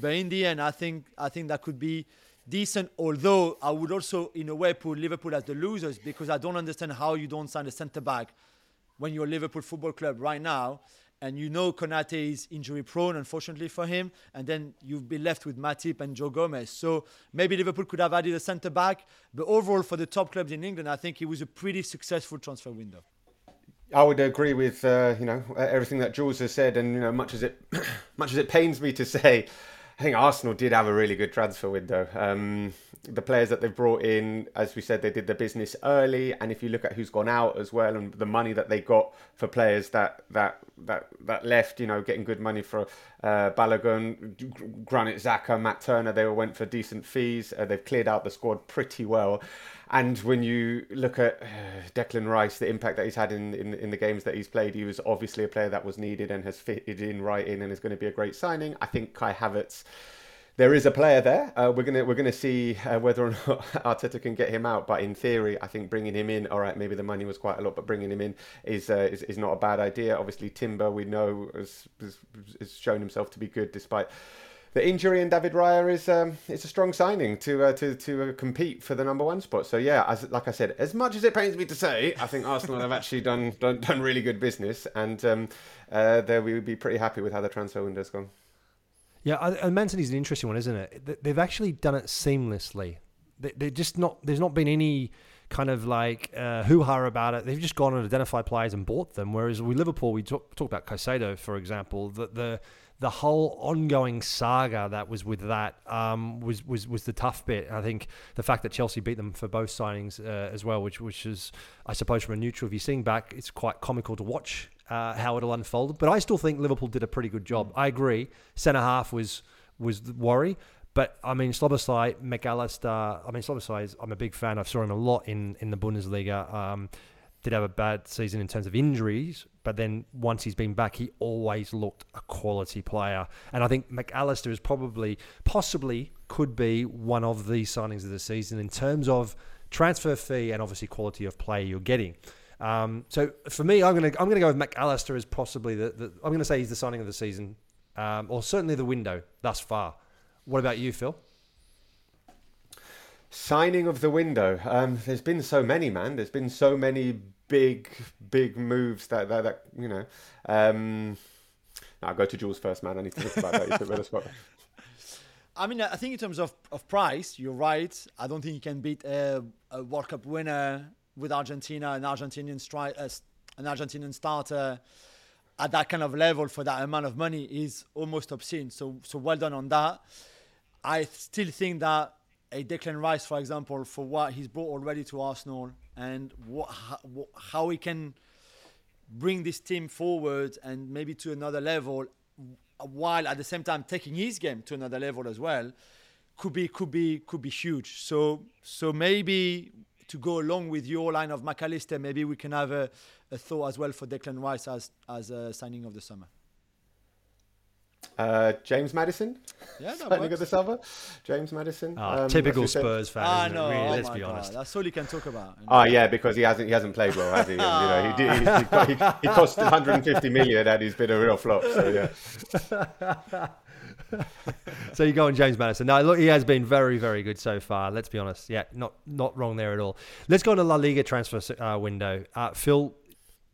but in the end I think I think that could be decent. Although I would also in a way put Liverpool as the losers because I don't understand how you don't sign a centre back when you're Liverpool Football Club right now. And you know Konate is injury prone, unfortunately for him. And then you've been left with Matip and Joe Gomez. So maybe Liverpool could have added a centre back. But overall, for the top clubs in England, I think it was a pretty successful transfer window. I would agree with uh, you know everything that Jules has said, and you know much as it <coughs> much as it pains me to say, I think Arsenal did have a really good transfer window. Um, the players that they've brought in, as we said, they did the business early, and if you look at who's gone out as well, and the money that they got for players that that that that left, you know, getting good money for uh, Balogun, Granit Xhaka, Matt Turner, they all went for decent fees. Uh, they've cleared out the squad pretty well. And when you look at uh, Declan Rice, the impact that he's had in, in in the games that he's played, he was obviously a player that was needed and has fitted in right in and is going to be a great signing. I think Kai Havertz, there is a player there. Uh, we're gonna we're gonna see uh, whether or <laughs> not Arteta can get him out. But in theory, I think bringing him in, all right, maybe the money was quite a lot, but bringing him in is uh, is, is not a bad idea. Obviously, Timber we know has, has, has shown himself to be good despite the injury in David Raya is um, it's a strong signing to uh, to to uh, compete for the number one spot. So yeah, as like I said, as much as it pains me to say, I think Arsenal have actually done, <laughs> done done really good business, and um, uh, there we would be pretty happy with how the transfer window's gone. Yeah, and Man City's an interesting one, isn't it? They- They've actually done it seamlessly. They, they're just not. There's not been any kind of like uh, hoo ha about it. They've just gone and identified players and bought them. Whereas with Liverpool, we talk, talk about Caicedo, for example. The, the the whole ongoing saga that was with that um, was was was the tough bit. I think the fact that Chelsea beat them for both signings uh, as well, which which is I suppose from a neutral view, seeing back, it's quite comical to watch uh, how it'll unfold. But I still think Liverpool did a pretty good job. I agree. Centre half was was the worry. But I mean, Szoboszlai, McAllister. I mean, Szoboszlai is. I'm a big fan. I've saw him a lot in in the Bundesliga. Um, did have a bad season in terms of injuries, but then once he's been back, he always looked a quality player. And I think McAllister is probably, possibly, could be one of the signings of the season in terms of transfer fee and obviously quality of play you're getting. Um, so for me, I'm gonna I'm gonna go with McAllister as possibly the, the I'm gonna say he's the signing of the season um, or certainly the window thus far. What about you, Phil? Signing of the window. Um, there's been so many, man. There's been so many big, big moves that that, that you know. Um, I'll go to Jules first, man. I need to think about that. Spot. <laughs> I mean, I think in terms of, of price, you're right. I don't think you can beat a, a World Cup winner with Argentina, an Argentinian stri- uh, an Argentinian starter at that kind of level for that amount of money is almost obscene. So, so well done on that. I still think that a Declan Rice, for example, for what he's brought already to Arsenal and what, how, how he can bring this team forward and maybe to another level uh, while at the same time taking his game to another level as well could be could be could be huge. So so maybe to go along with your line of McAllister, maybe we can have a, a thought as well for Declan Rice as as a signing of the summer uh, James Maddison. yeah, <laughs> signing of the summer. James Maddison. oh, um, typical Spurs fan. Ah, no, really, oh let's be God. honest. That's all you can talk about. Oh yeah, because he hasn't he hasn't played well, has he? And, you know, he, did, he, he, he, cost <laughs> 150 million, and he's been a real flop. So yeah. <laughs> so you go on James Maddison. No, look, he has been very, very good so far. Let's be honest. Yeah, not not wrong there at all. Let's go on to La Liga transfer uh, window. Uh, Phil,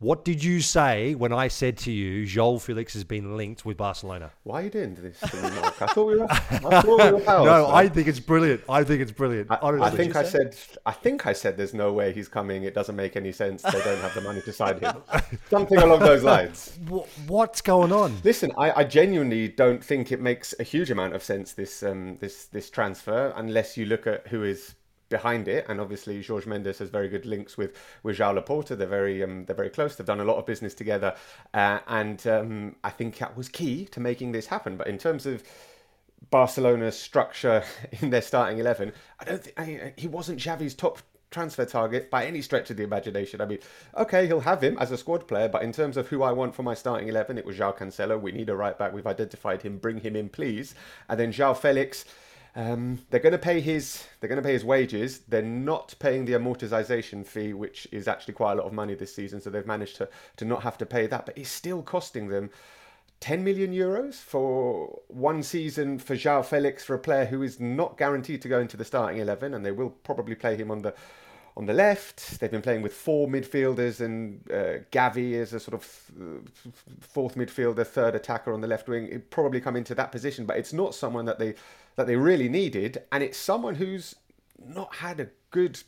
what did you say when I said to you, João Felix has been linked with Barcelona? Why are you doing this to me, Mark? I thought we were. I thought we were <laughs> no, I think it's brilliant. I think it's brilliant. I, I think I said. I think I said there's no way he's coming. It doesn't make any sense. They don't have the money to sign him. <laughs> Something along those lines. What's going on? Listen, I, I, genuinely don't think it makes a huge amount of sense this um, this this transfer unless you look at who is behind it. And obviously, Jorge Mendes has very good links with with Joan Laporta. They're very um, they're very close. They've done a lot of business together, uh, and um, I think that was key to making this happen. But in terms of Barcelona's structure <laughs> in their starting eleven, I don't think I, he wasn't Xavi's top transfer target by any stretch of the imagination. I mean, okay, he'll have him as a squad player, but in terms of who I want for my starting 11, it was João Cancelo. We need a right back. We've identified him. Bring him in, please. And then João Felix. Um, they're going to pay his they're going to pay his wages. They're not paying the amortization fee, which is actually quite a lot of money this season. So they've managed to to not have to pay that, but it's still costing them 10 million euros for one season for João Felix for a player who is not guaranteed to go into the starting 11 and they will probably play him on the on the left. They've been playing with four midfielders and uh, Gavi is a sort of fourth midfielder, third attacker on the left wing. He'd probably come into that position, but it's not someone that they that they really needed, and it's someone who's not had a good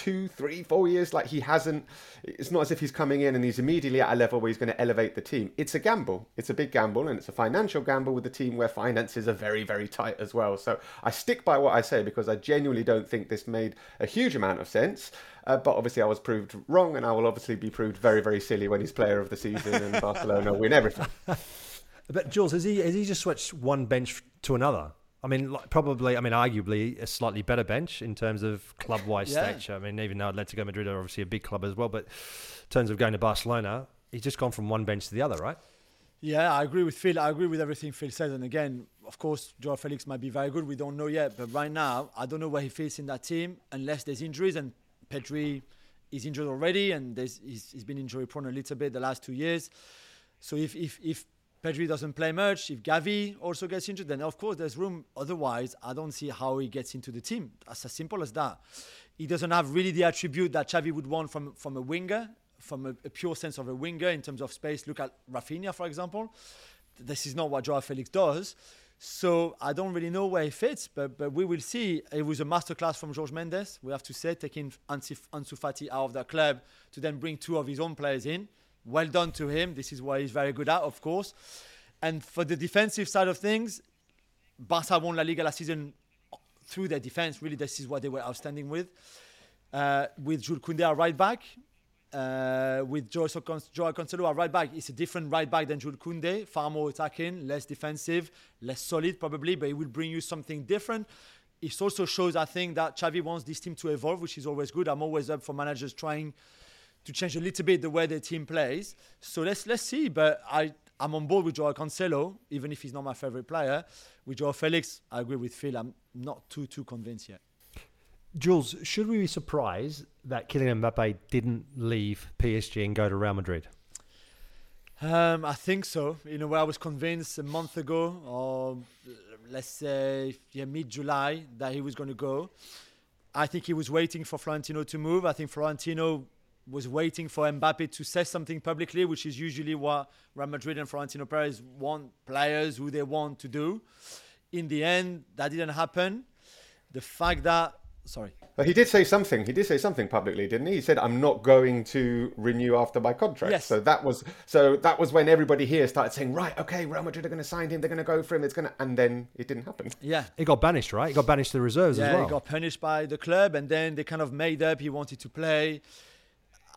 two, three, four years. Like he hasn't. It's not as if he's coming in and he's immediately at a level where he's going to elevate the team. It's a gamble. It's a big gamble, and it's a financial gamble with a team where finances are very, very tight as well. So I stick by what I say because I genuinely don't think this made a huge amount of sense. Uh, but obviously, I was proved wrong, and I will obviously be proved very, very silly when he's player of the season and Barcelona win everything. <laughs> But Jules, has he has he just switched one bench to another? I mean, like, probably. I mean, arguably a slightly better bench in terms of club-wise yeah. stature. I mean, even though Atletico Madrid are obviously a big club as well, but in terms of going to Barcelona, he's just gone from one bench to the other, right? Yeah, I agree with Phil. I agree with everything Phil said. And again, of course, Joao Felix might be very good. We don't know yet. But right now, I don't know where he fits in that team unless there's injuries. And Pedri is injured already, and he's, he's been injury prone a little bit the last two years. So if if if Pedri doesn't play much. If Gavi also gets injured, then of course there's room. Otherwise, I don't see how he gets into the team. That's as simple as that. He doesn't have really the attribute that Xavi would want from, from a winger, from a, a pure sense of a winger in terms of space. Look at Rafinha, for example. This is not what Joao Felix does. So I don't really know where he fits, but, but we will see. It was a masterclass from Jorge Mendes, we have to say, taking Ansu Fati out of the club to then bring two of his own players in well done to him. This is what he's very good at, of course. And for the defensive side of things, Barca won La Liga last season through their defense. Really, this is what they were outstanding with. Uh, with Jules Koundé at right back, uh, with Joao Cancelo at right back, it's a different right back than Jules Koundé. Far more attacking, less defensive, less solid probably, but it will bring you something different. It also shows, I think, that Xavi wants this team to evolve, which is always good. I'm always up for managers trying to change a little bit the way the team plays. So let's let's see. But I I'm on board with Joao Cancelo, even if he's not my favorite player. With Joao Felix, I agree with Phil. I'm not too too convinced yet. Jules, should we be surprised that Kylian Mbappe didn't leave PSG and go to Real Madrid? Um, I think so. In a way, I was convinced a month ago, or let's say yeah, mid-July, that he was going to go. I think he was waiting for Florentino to move. I think Florentino was waiting for Mbappe to say something publicly, which is usually what Real Madrid and Florentino Perez want players who they want to do. In the end, that didn't happen. The fact that sorry. But he did say something. He did say something publicly, didn't he? He said, "I'm not going to renew after my contract." Yes. So that was so that was when everybody here started saying, "Right, okay, Real Madrid are going to sign him. They're going to go for him. It's going to," and then it didn't happen. Yeah. He got banished, right? He got banished to the reserves yeah, as well. he got punished by the club, and then they kind of made up. He wanted to play.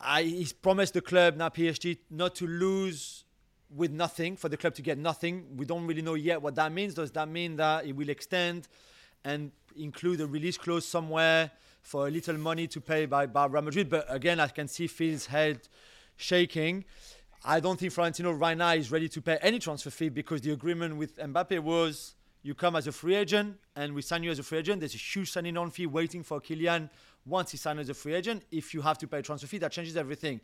I, he's promised the club now PSG not to lose with nothing for the club to get nothing. We don't really know yet what that means. Does that mean that it will extend and include a release clause somewhere for a little money to pay by, by Real Madrid? But again, I can see Phil's head shaking. I don't think Florentino right now is ready to pay any transfer fee because the agreement with Mbappe was you come as a free agent and we sign you as a free agent. There's a huge signing on fee waiting for Kylian once he signs as a free agent. If you have to pay a transfer fee, that changes everything.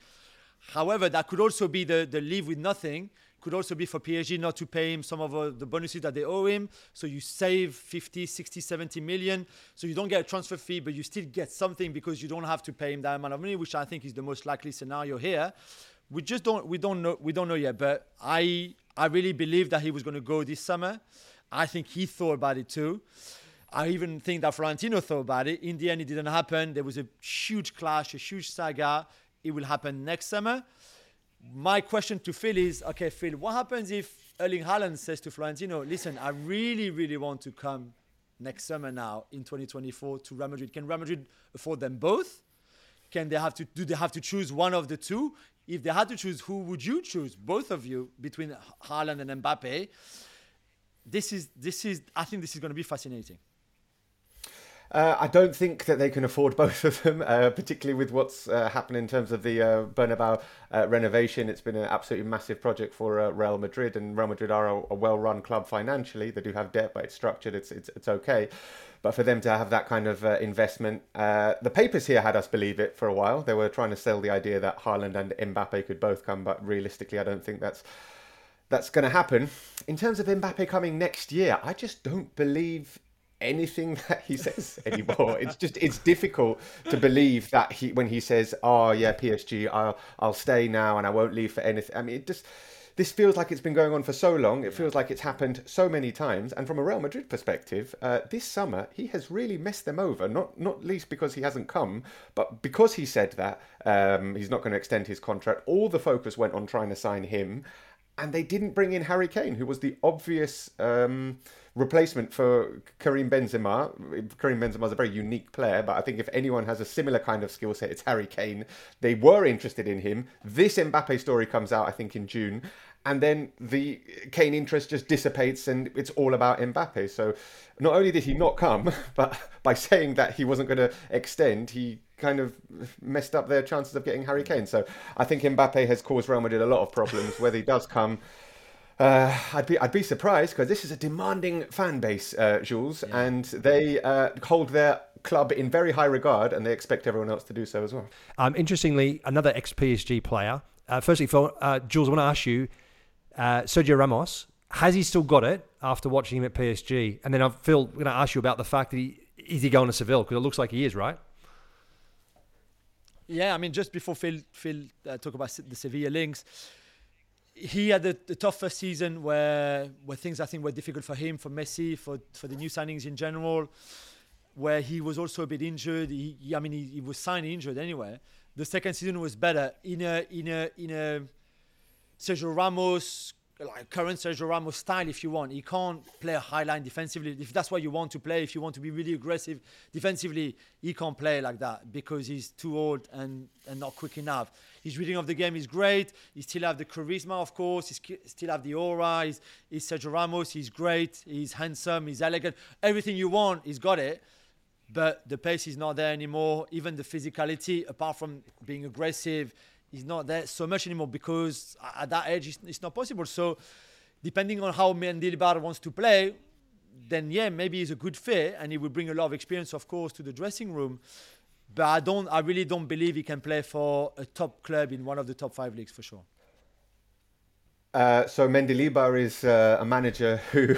However, that could also be the, the leave with nothing. Could also be for PSG not to pay him some of uh, the bonuses that they owe him. So you save 50, 60, 70 million. So you don't get a transfer fee, but you still get something because you don't have to pay him that amount of money, which I think is the most likely scenario here. We just don't we don't know we don't know yet. But I I really believe that he was going to go this summer. I think he thought about it too. I even think that Florentino thought about it. In the end, it didn't happen. There was a huge clash, a huge saga. It will happen next summer. My question to Phil is okay, Phil, what happens if Erling Haaland says to Florentino, listen, I really, really want to come next summer now in 2024 to Real Madrid? Can Real Madrid afford them both? Can they have to do they have to choose one of the two? If they had to choose, who would you choose? Both of you between Haaland and Mbappe. This is this is I think this is going to be fascinating. Uh, I don't think that they can afford <laughs> both of them, uh, particularly with what's uh, happened in terms of the uh, Bernabeu uh, renovation. It's been an absolutely massive project for uh, Real Madrid, and Real Madrid are a, a, well-run club financially. They do have debt, but it's structured. It's it's, it's okay. But for them to have that kind of investment, the papers here had us believe it for a while. They were trying to sell the idea that Haaland and Mbappe could both come, but realistically, I don't think that's that's going to happen. In terms of Mbappe coming next year, I just don't believe anything <laughs> that he says anymore. it's just it's difficult to believe that he when he says, "Oh yeah, PSG, I'll I'll stay now and I won't leave for anything." I mean, it just this feels like it's been going on for so long. It feels like it's happened so many times. And from a Real Madrid perspective, uh, this summer he has really messed them over. Not not least because he hasn't come, but because he said that um, he's not going to extend his contract. All the focus went on trying to sign him, and they didn't bring in Harry Kane, who was the obvious. Um, replacement for Karim Benzema. Karim Benzema is a very unique player, but I think if anyone has a similar kind of skill set, it's Harry Kane. They were interested in him. This Mbappe story comes out, I think, in June. And then the Kane interest just dissipates and it's all about Mbappe. So not only did he not come, <laughs> but by saying that he wasn't going to extend, he kind of messed up their chances of getting Harry Kane. So I think Mbappe has caused Real Madrid a lot of problems. Whether he does come, uh, I'd be I'd be surprised because this is a demanding fan base, uh, Jules, yeah. and they uh, hold their club in very high regard, and they expect everyone else to do so as well. Um, interestingly, another ex PSG player. Uh, firstly, Phil, uh, Jules, I want to ask you, uh, Sergio Ramos, has he still got it after watching him at PSG? And then I feel going to ask you about the fact that he is he going to Seville because it looks like he is, right? Yeah, I mean, just before Phil Phil talk about the Sevilla links he had a, a tough first season where where things I think were difficult for him, for Messi, for for the new signings in general, where he was also a bit injured. He, he I mean, he, he was signed injured anyway. The second season was better in a in a in a Sergio Ramos like current Sergio Ramos style if you want. He can't play a high line defensively. If that's what you want to play, if you want to be really aggressive defensively, he can't play like that because he's too old and, and not quick enough. His reading of the game is great. He still have the charisma, of course. He still have the aura. He's, he's Sergio Ramos. He's great. He's handsome. He's elegant. Everything you want, he's got it. But the pace is not there anymore. Even the physicality, apart from being aggressive, is not there so much anymore because at that age it's, it's not possible. So depending on how Mendilibar wants to play, then yeah, maybe he's a good fit and he will bring a lot of experience, of course, to the dressing room. But I don't, I really don't believe he can play for a top club in one of the top five leagues for sure. Uh, so Mendilibar is uh, a manager who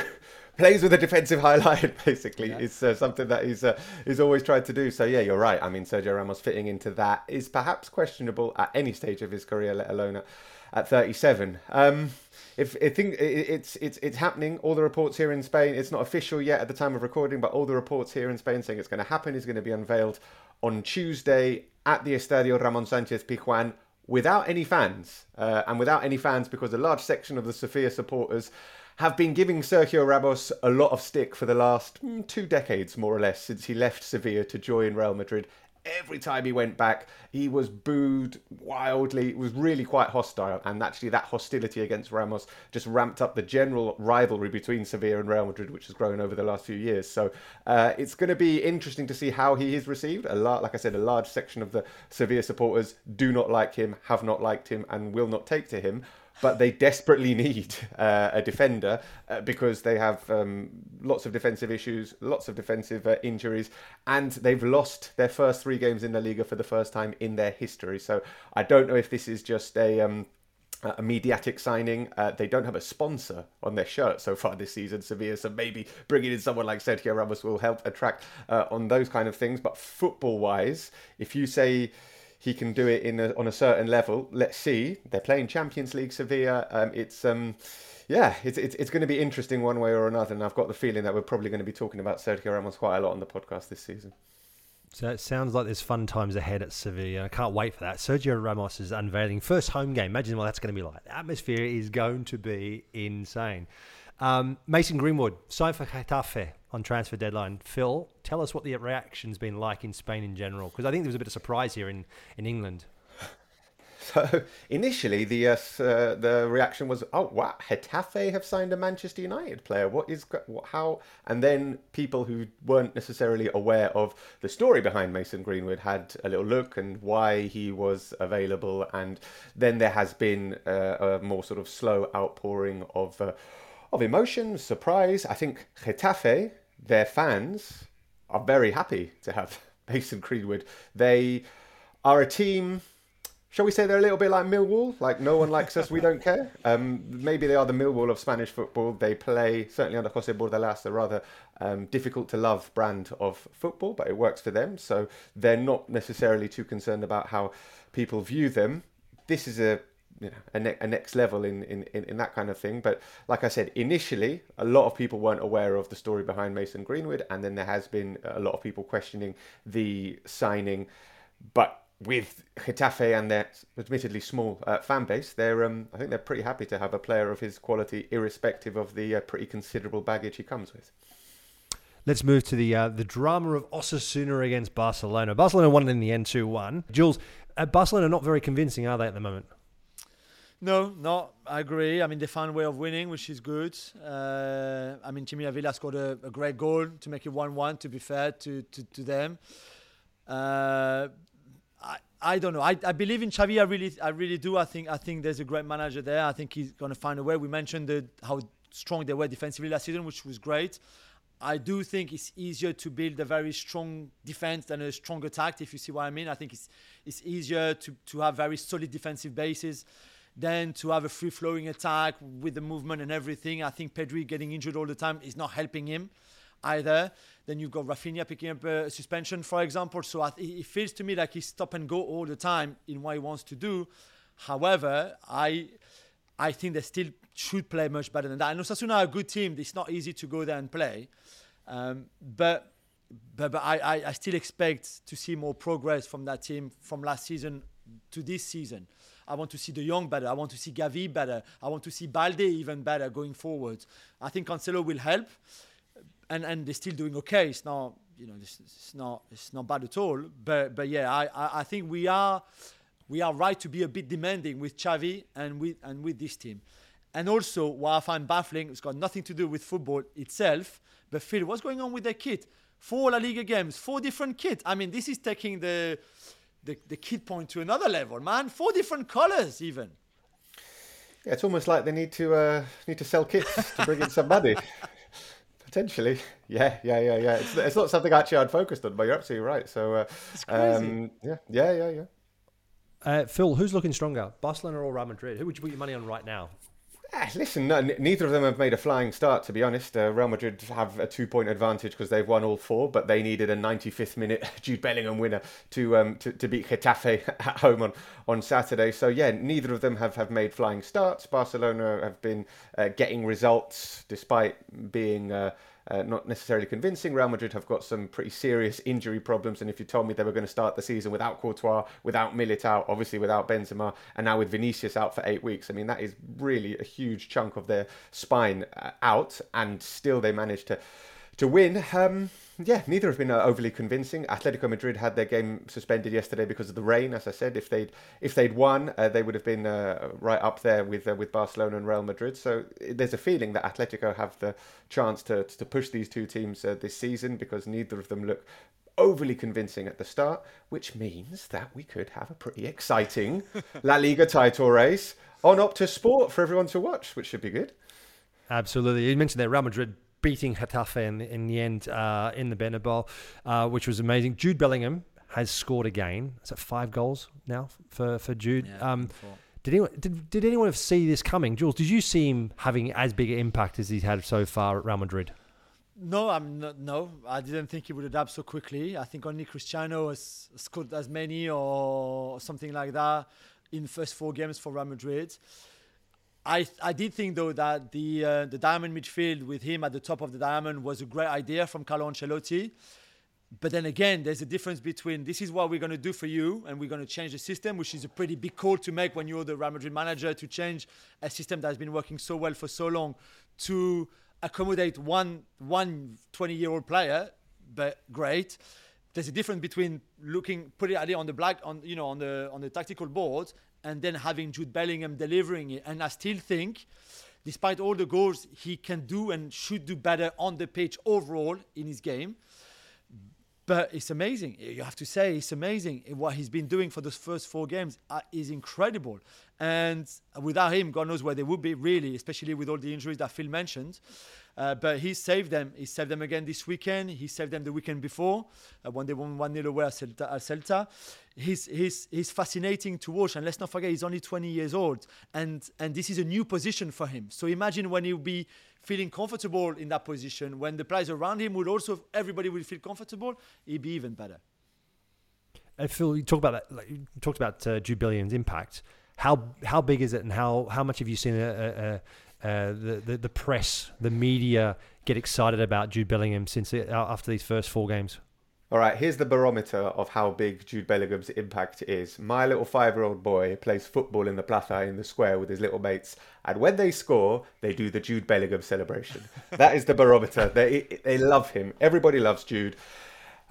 plays with a defensive <laughs> highlight. Basically, yeah. it's uh, something that he's uh, he's always tried to do. So yeah, you're right. I mean, Sergio Ramos fitting into that is perhaps questionable at any stage of his career, let alone at, at 37. Um, if I think it's it's it's happening, all the reports here in Spain. It's not official yet at the time of recording, but all the reports here in Spain saying it's going to happen is going to be unveiled on Tuesday at the Estadio Ramon Sanchez Pizjuan without any fans, uh, and without any fans because a large section of the Sevilla supporters have been giving Sergio Ramos a lot of stick for the last mm, two decades, more or less, since he left Sevilla to join Real Madrid every time he went back, he was booed wildly. It was really quite hostile, and actually, that hostility against Ramos just ramped up the general rivalry between Sevilla and Real Madrid, which has grown over the last few years. So uh, it's going to be interesting to see how he is received. A lot, like I said, a large section of the Sevilla supporters do not like him, have not liked him, and will not take to him but they desperately <laughs> need uh, a defender uh, because they have um, lots of defensive issues, lots of defensive uh, injuries, and they've lost their first three games in La Liga for the first time in their history. So I don't know if this is just a. Um, a mediatic signing. Uh, they don't have a sponsor on their shirt so far this season, Sevilla. So maybe bringing in someone like Sergio Ramos will help attract uh, on those kind of things. But football wise, if you say he can do it in a, on a certain level. Let's see. They're playing Champions League Sevilla. Um, it's um, yeah, it's, it's it's going to be interesting one way or another. And I've got the feeling that we're probably going to be talking about Sergio Ramos quite a lot on the podcast this season. So it sounds like there's fun times ahead at Sevilla. I can't wait for that. Sergio Ramos is unveiling first home game. Imagine what that's going to be like. The atmosphere is going to be insane. Um, Mason Greenwood signed for Getafe on transfer deadline. Phil, tell us what the reaction's been like in Spain in general, because I think there was a bit of surprise here in, in England. <laughs> So initially, the uh, uh, the reaction was, "Oh wow, Getafe have signed a Manchester United player. What is what, how?" And then people who weren't necessarily aware of the story behind Mason Greenwood had a little look and why he was available. And then there has been uh, a more sort of slow outpouring of uh, of emotion, surprise. I think Getafe, their fans, are very happy to have <laughs> Mason Greenwood. They are a team. Shall we say they're a little bit like Millwall? Like no one likes us, we don't <laughs> care. Um, maybe they are the Millwall of Spanish football. They play certainly under Jose Bordalas a rather um, difficult to love brand of football, but it works for them. So they're not necessarily too concerned about how people view them. This is a you know a, ne- a next level in, in, in, in that kind of thing. But like I said, initially a lot of people weren't aware of the story behind Mason Greenwood, and then there has been a lot of people questioning the signing. But with Getafe and their admittedly small uh, fan base, they're um, I think they're pretty happy to have a player of his quality, irrespective of the uh, pretty considerable baggage he comes with. Let's move to the uh, the drama of Osasuna against Barcelona. Barcelona won in the end two one. Jules, uh, Barcelona not very convincing, are they at the moment? No, no, I agree. I mean, they found a way of winning, which is good. Uh, I mean, Chimi Avila scored a, a, great goal to make it 1 1, to be fair to, to, to them. Uh, I, I don't know. I, I believe in Xavi. I really, I really do. I think, I think there's a great manager there. I think he's going to find a way. We mentioned the, how strong they were defensively last season, which was great. I do think it's easier to build a very strong defense than a strong attack, if you see what I mean. I think it's, it's easier to, to have very solid defensive bases then to have a free flowing attack with the movement and everything. I think Pedri getting injured all the time is not helping him either. Then you've got Rafinha picking up a suspension, for example. So it feels to me like he's stop and go all the time in what he wants to do. However, I I think they still should play much better than that. And Osasuna are a good team. It's not easy to go there and play. Um, but but, but I, I still expect to see more progress from that team from last season to this season. I want to see De Jong better. I want to see Gavi better. I want to see Balde even better going forward. I think Cancelo will help, and and they're still doing okay. It's not you know it's, it's not it's not bad at all. But but yeah, I, I, I think we are we are right to be a bit demanding with Xavi and with and with this team. And also, what I find baffling, it's got nothing to do with football itself. But Phil, what's going on with their kit? Four La Liga games, four different kits. I mean, this is taking the the, the kid point to another level, man. Four different colors, even. Yeah, it's almost like they need to uh, need to sell kits to bring in some money. <laughs> Potentially, yeah, yeah, yeah, yeah. It's, it's not something actually I'd focused on, but you're absolutely right. So, uh, um, yeah, yeah, yeah, yeah. Uh, Phil, who's looking stronger, Barcelona or Real Madrid? Who would you put your money on right now? Ah, listen, no, neither of them have made a flying start, to be honest. Uh, Real Madrid have a two point advantage because they've won all four, but they needed a 95th minute <laughs> Jude Bellingham winner to, um, to, to beat Getafe <laughs> at home on, on Saturday. So, yeah, neither of them have, have made flying starts. Barcelona have been uh, getting results despite being. Uh, uh, not necessarily convincing. Real Madrid have got some pretty serious injury problems, and if you told me they were going to start the season without Courtois, without Militao, obviously without Benzema, and now with Vinicius out for eight weeks, I mean that is really a huge chunk of their spine uh, out, and still they managed to to win. Um, yeah, neither have been uh, overly convincing. Atletico Madrid had their game suspended yesterday because of the rain. As I said, if they'd if they'd won, uh, they would have been uh, right up there with uh, with Barcelona and Real Madrid. So there's a feeling that Atletico have the chance to to push these two teams uh, this season because neither of them look overly convincing at the start, which means that we could have a pretty exciting <laughs> La Liga title race on Optus Sport for everyone to watch, which should be good. Absolutely. You mentioned that Real Madrid beating Getafe in, in the end uh, in the Bernabeu, uh, which was amazing. Jude Bellingham has scored again. Is that five goals now for for Jude? Yeah, um, did anyone did, did anyone see this coming, Jules? Did you see him having as big an impact as he's had so far at Real Madrid? No, I'm not. No, I didn't think he would adapt so quickly. I think only Cristiano has scored as many or something like that in first four games for Real Madrid. I I did think though that the uh, the diamond midfield with him at the top of the diamond was a great idea from Carlo Ancelotti. But then again, there's a difference between this is what we're going to do for you, and we're going to change the system, which is a pretty big call to make when you're the Real Madrid manager to change a system that has been working so well for so long to accommodate one one 20 year old player. But great. There's a difference between looking put it on the black on you know on the on the tactical board and then having Jude Bellingham delivering it. And I still think, despite all the goals, he can do and should do better on the pitch overall in his game. But it's amazing. You have to say it's amazing. What he's been doing for those first four games uh, is incredible. And without him, God knows where they would be, really, especially with all the injuries that Phil mentioned. Uh, but he saved them. He saved them again this weekend. He saved them the weekend before uh, when they won 1 0 away at Celta. At Celta. He's, he's, he's fascinating to watch. And let's not forget, he's only 20 years old. And, and this is a new position for him. So imagine when he'll be feeling comfortable in that position, when the players around him will also, everybody will feel comfortable, he'd be even better. Uh, Phil, you talk about that. Like, you talked about uh, impact. How how big is it, and how how much have you seen a, a, uh, the, the, the press, the media get excited about Jude Bellingham since it, uh, after these first four games? All right, here's the barometer of how big Jude Bellingham's impact is. My little five-year-old boy plays football in the plaza in the square with his little mates, and when they score, they do the Jude Bellingham celebration. <laughs> that is the barometer. They they love him. Everybody loves Jude.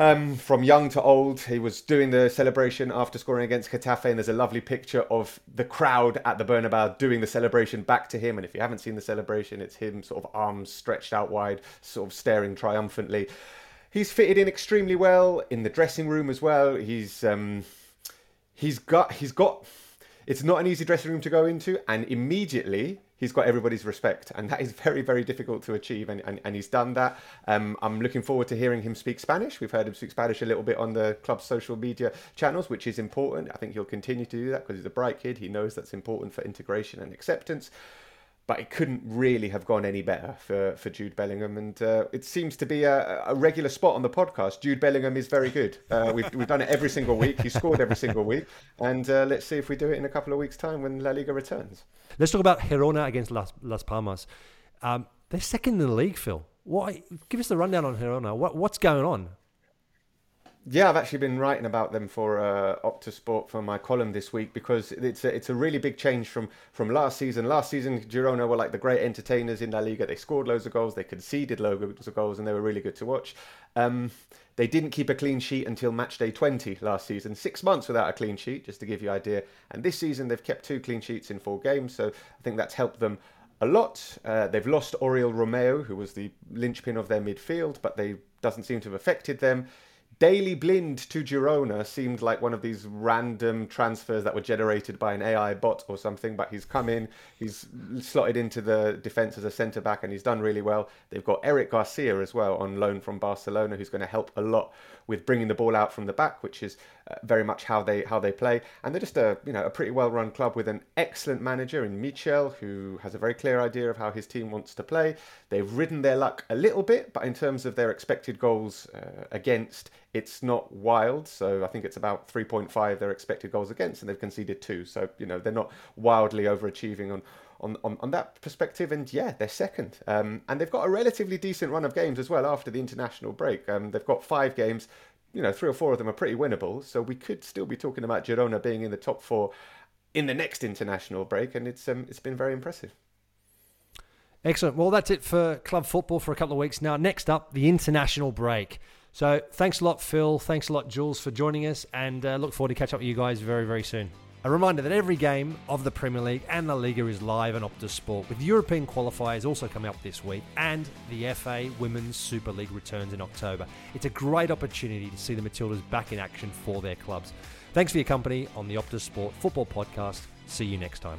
Um, from young to old, he was doing the celebration after scoring against Getafe, and there's a lovely picture of the crowd at the Bernabeu doing the celebration back to him. And if you haven't seen the celebration, it's him sort of arms stretched out wide, sort of staring triumphantly. He's fitted in extremely well in the dressing room as well. He's um, he's got he's got. It's not an easy dressing room to go into, and immediately he's got everybody's respect, and that is <laughs> very, very difficult to achieve. And, and, and he's done that. Um, I'm looking forward to hearing him speak Spanish. We've heard him speak Spanish a little bit on the club's social media channels, which is important. I think he'll continue to do that because he's a bright kid. He knows that's important for integration and acceptance but it couldn't really have gone any better for, for Jude Bellingham. And uh, it seems to be a, a, regular spot on the podcast. Jude Bellingham is very good. Uh, we've, we've done it every single week. He scored every single week. And uh, let's see if we do it in a couple of weeks' time when La Liga returns. Let's talk about Girona against Las, Las Palmas. Um, they're second in the league, Phil. What, give us the rundown on Girona. What, what's going on? Yeah, I've actually been writing about them for uh, Optus Sport for my column this week because it's a, it's a really big change from, from last season. Last season, Girona were like the great entertainers in La Liga. They scored loads of goals, they conceded loads of goals, and they were really good to watch. Um, they didn't keep a clean sheet until match day 20 last season, six months without a clean sheet, just to give you an idea. And this season, they've kept two clean sheets in four games, so I think that's helped them a lot. Uh, they've lost Oriol Romeu, who was the linchpin of their midfield, but they doesn't seem to have affected them. Daley Blind to Girona seemed like one of these random transfers that were generated by an AI bot or something, but he's come in, he's slotted into the defence as a centre back, and he's done really well. They've got Eric Garcia as well on loan from Barcelona, who's going to help a lot with bringing the ball out from the back, which is uh, very much how they how they play. And they're just a you know a pretty well run club with an excellent manager in Michel, who has a very clear idea of how his team wants to play. They've ridden their luck a little bit, but in terms of their expected goals uh, against, it's not wild. So I think it's about 3.5 their expected goals against, and they've conceded two. So you know they're not wildly overachieving on on, on, on that perspective. And yeah, they're second. Um, and they've got a relatively decent run of games as well after the international break. Um, they've got five games. You know, three or four of them are pretty winnable. So we could still be talking about Girona being in the top four in the next international break. And it's um, it's been very impressive. Excellent. Well, that's it for club football for a couple of weeks now. Next up, the international break. So thanks a lot, Phil. Thanks a lot, Jules, for joining us, and uh, look forward to catch up with you guys very, very soon. A reminder that every game of the Premier League and La Liga is live on Optus Sport, with European qualifiers also coming up this week, and the FA Women's Super League returns in October. It's a great opportunity to see the Matildas back in action for their clubs. Thanks for your company on the Optus Sport Football Podcast. See you next time.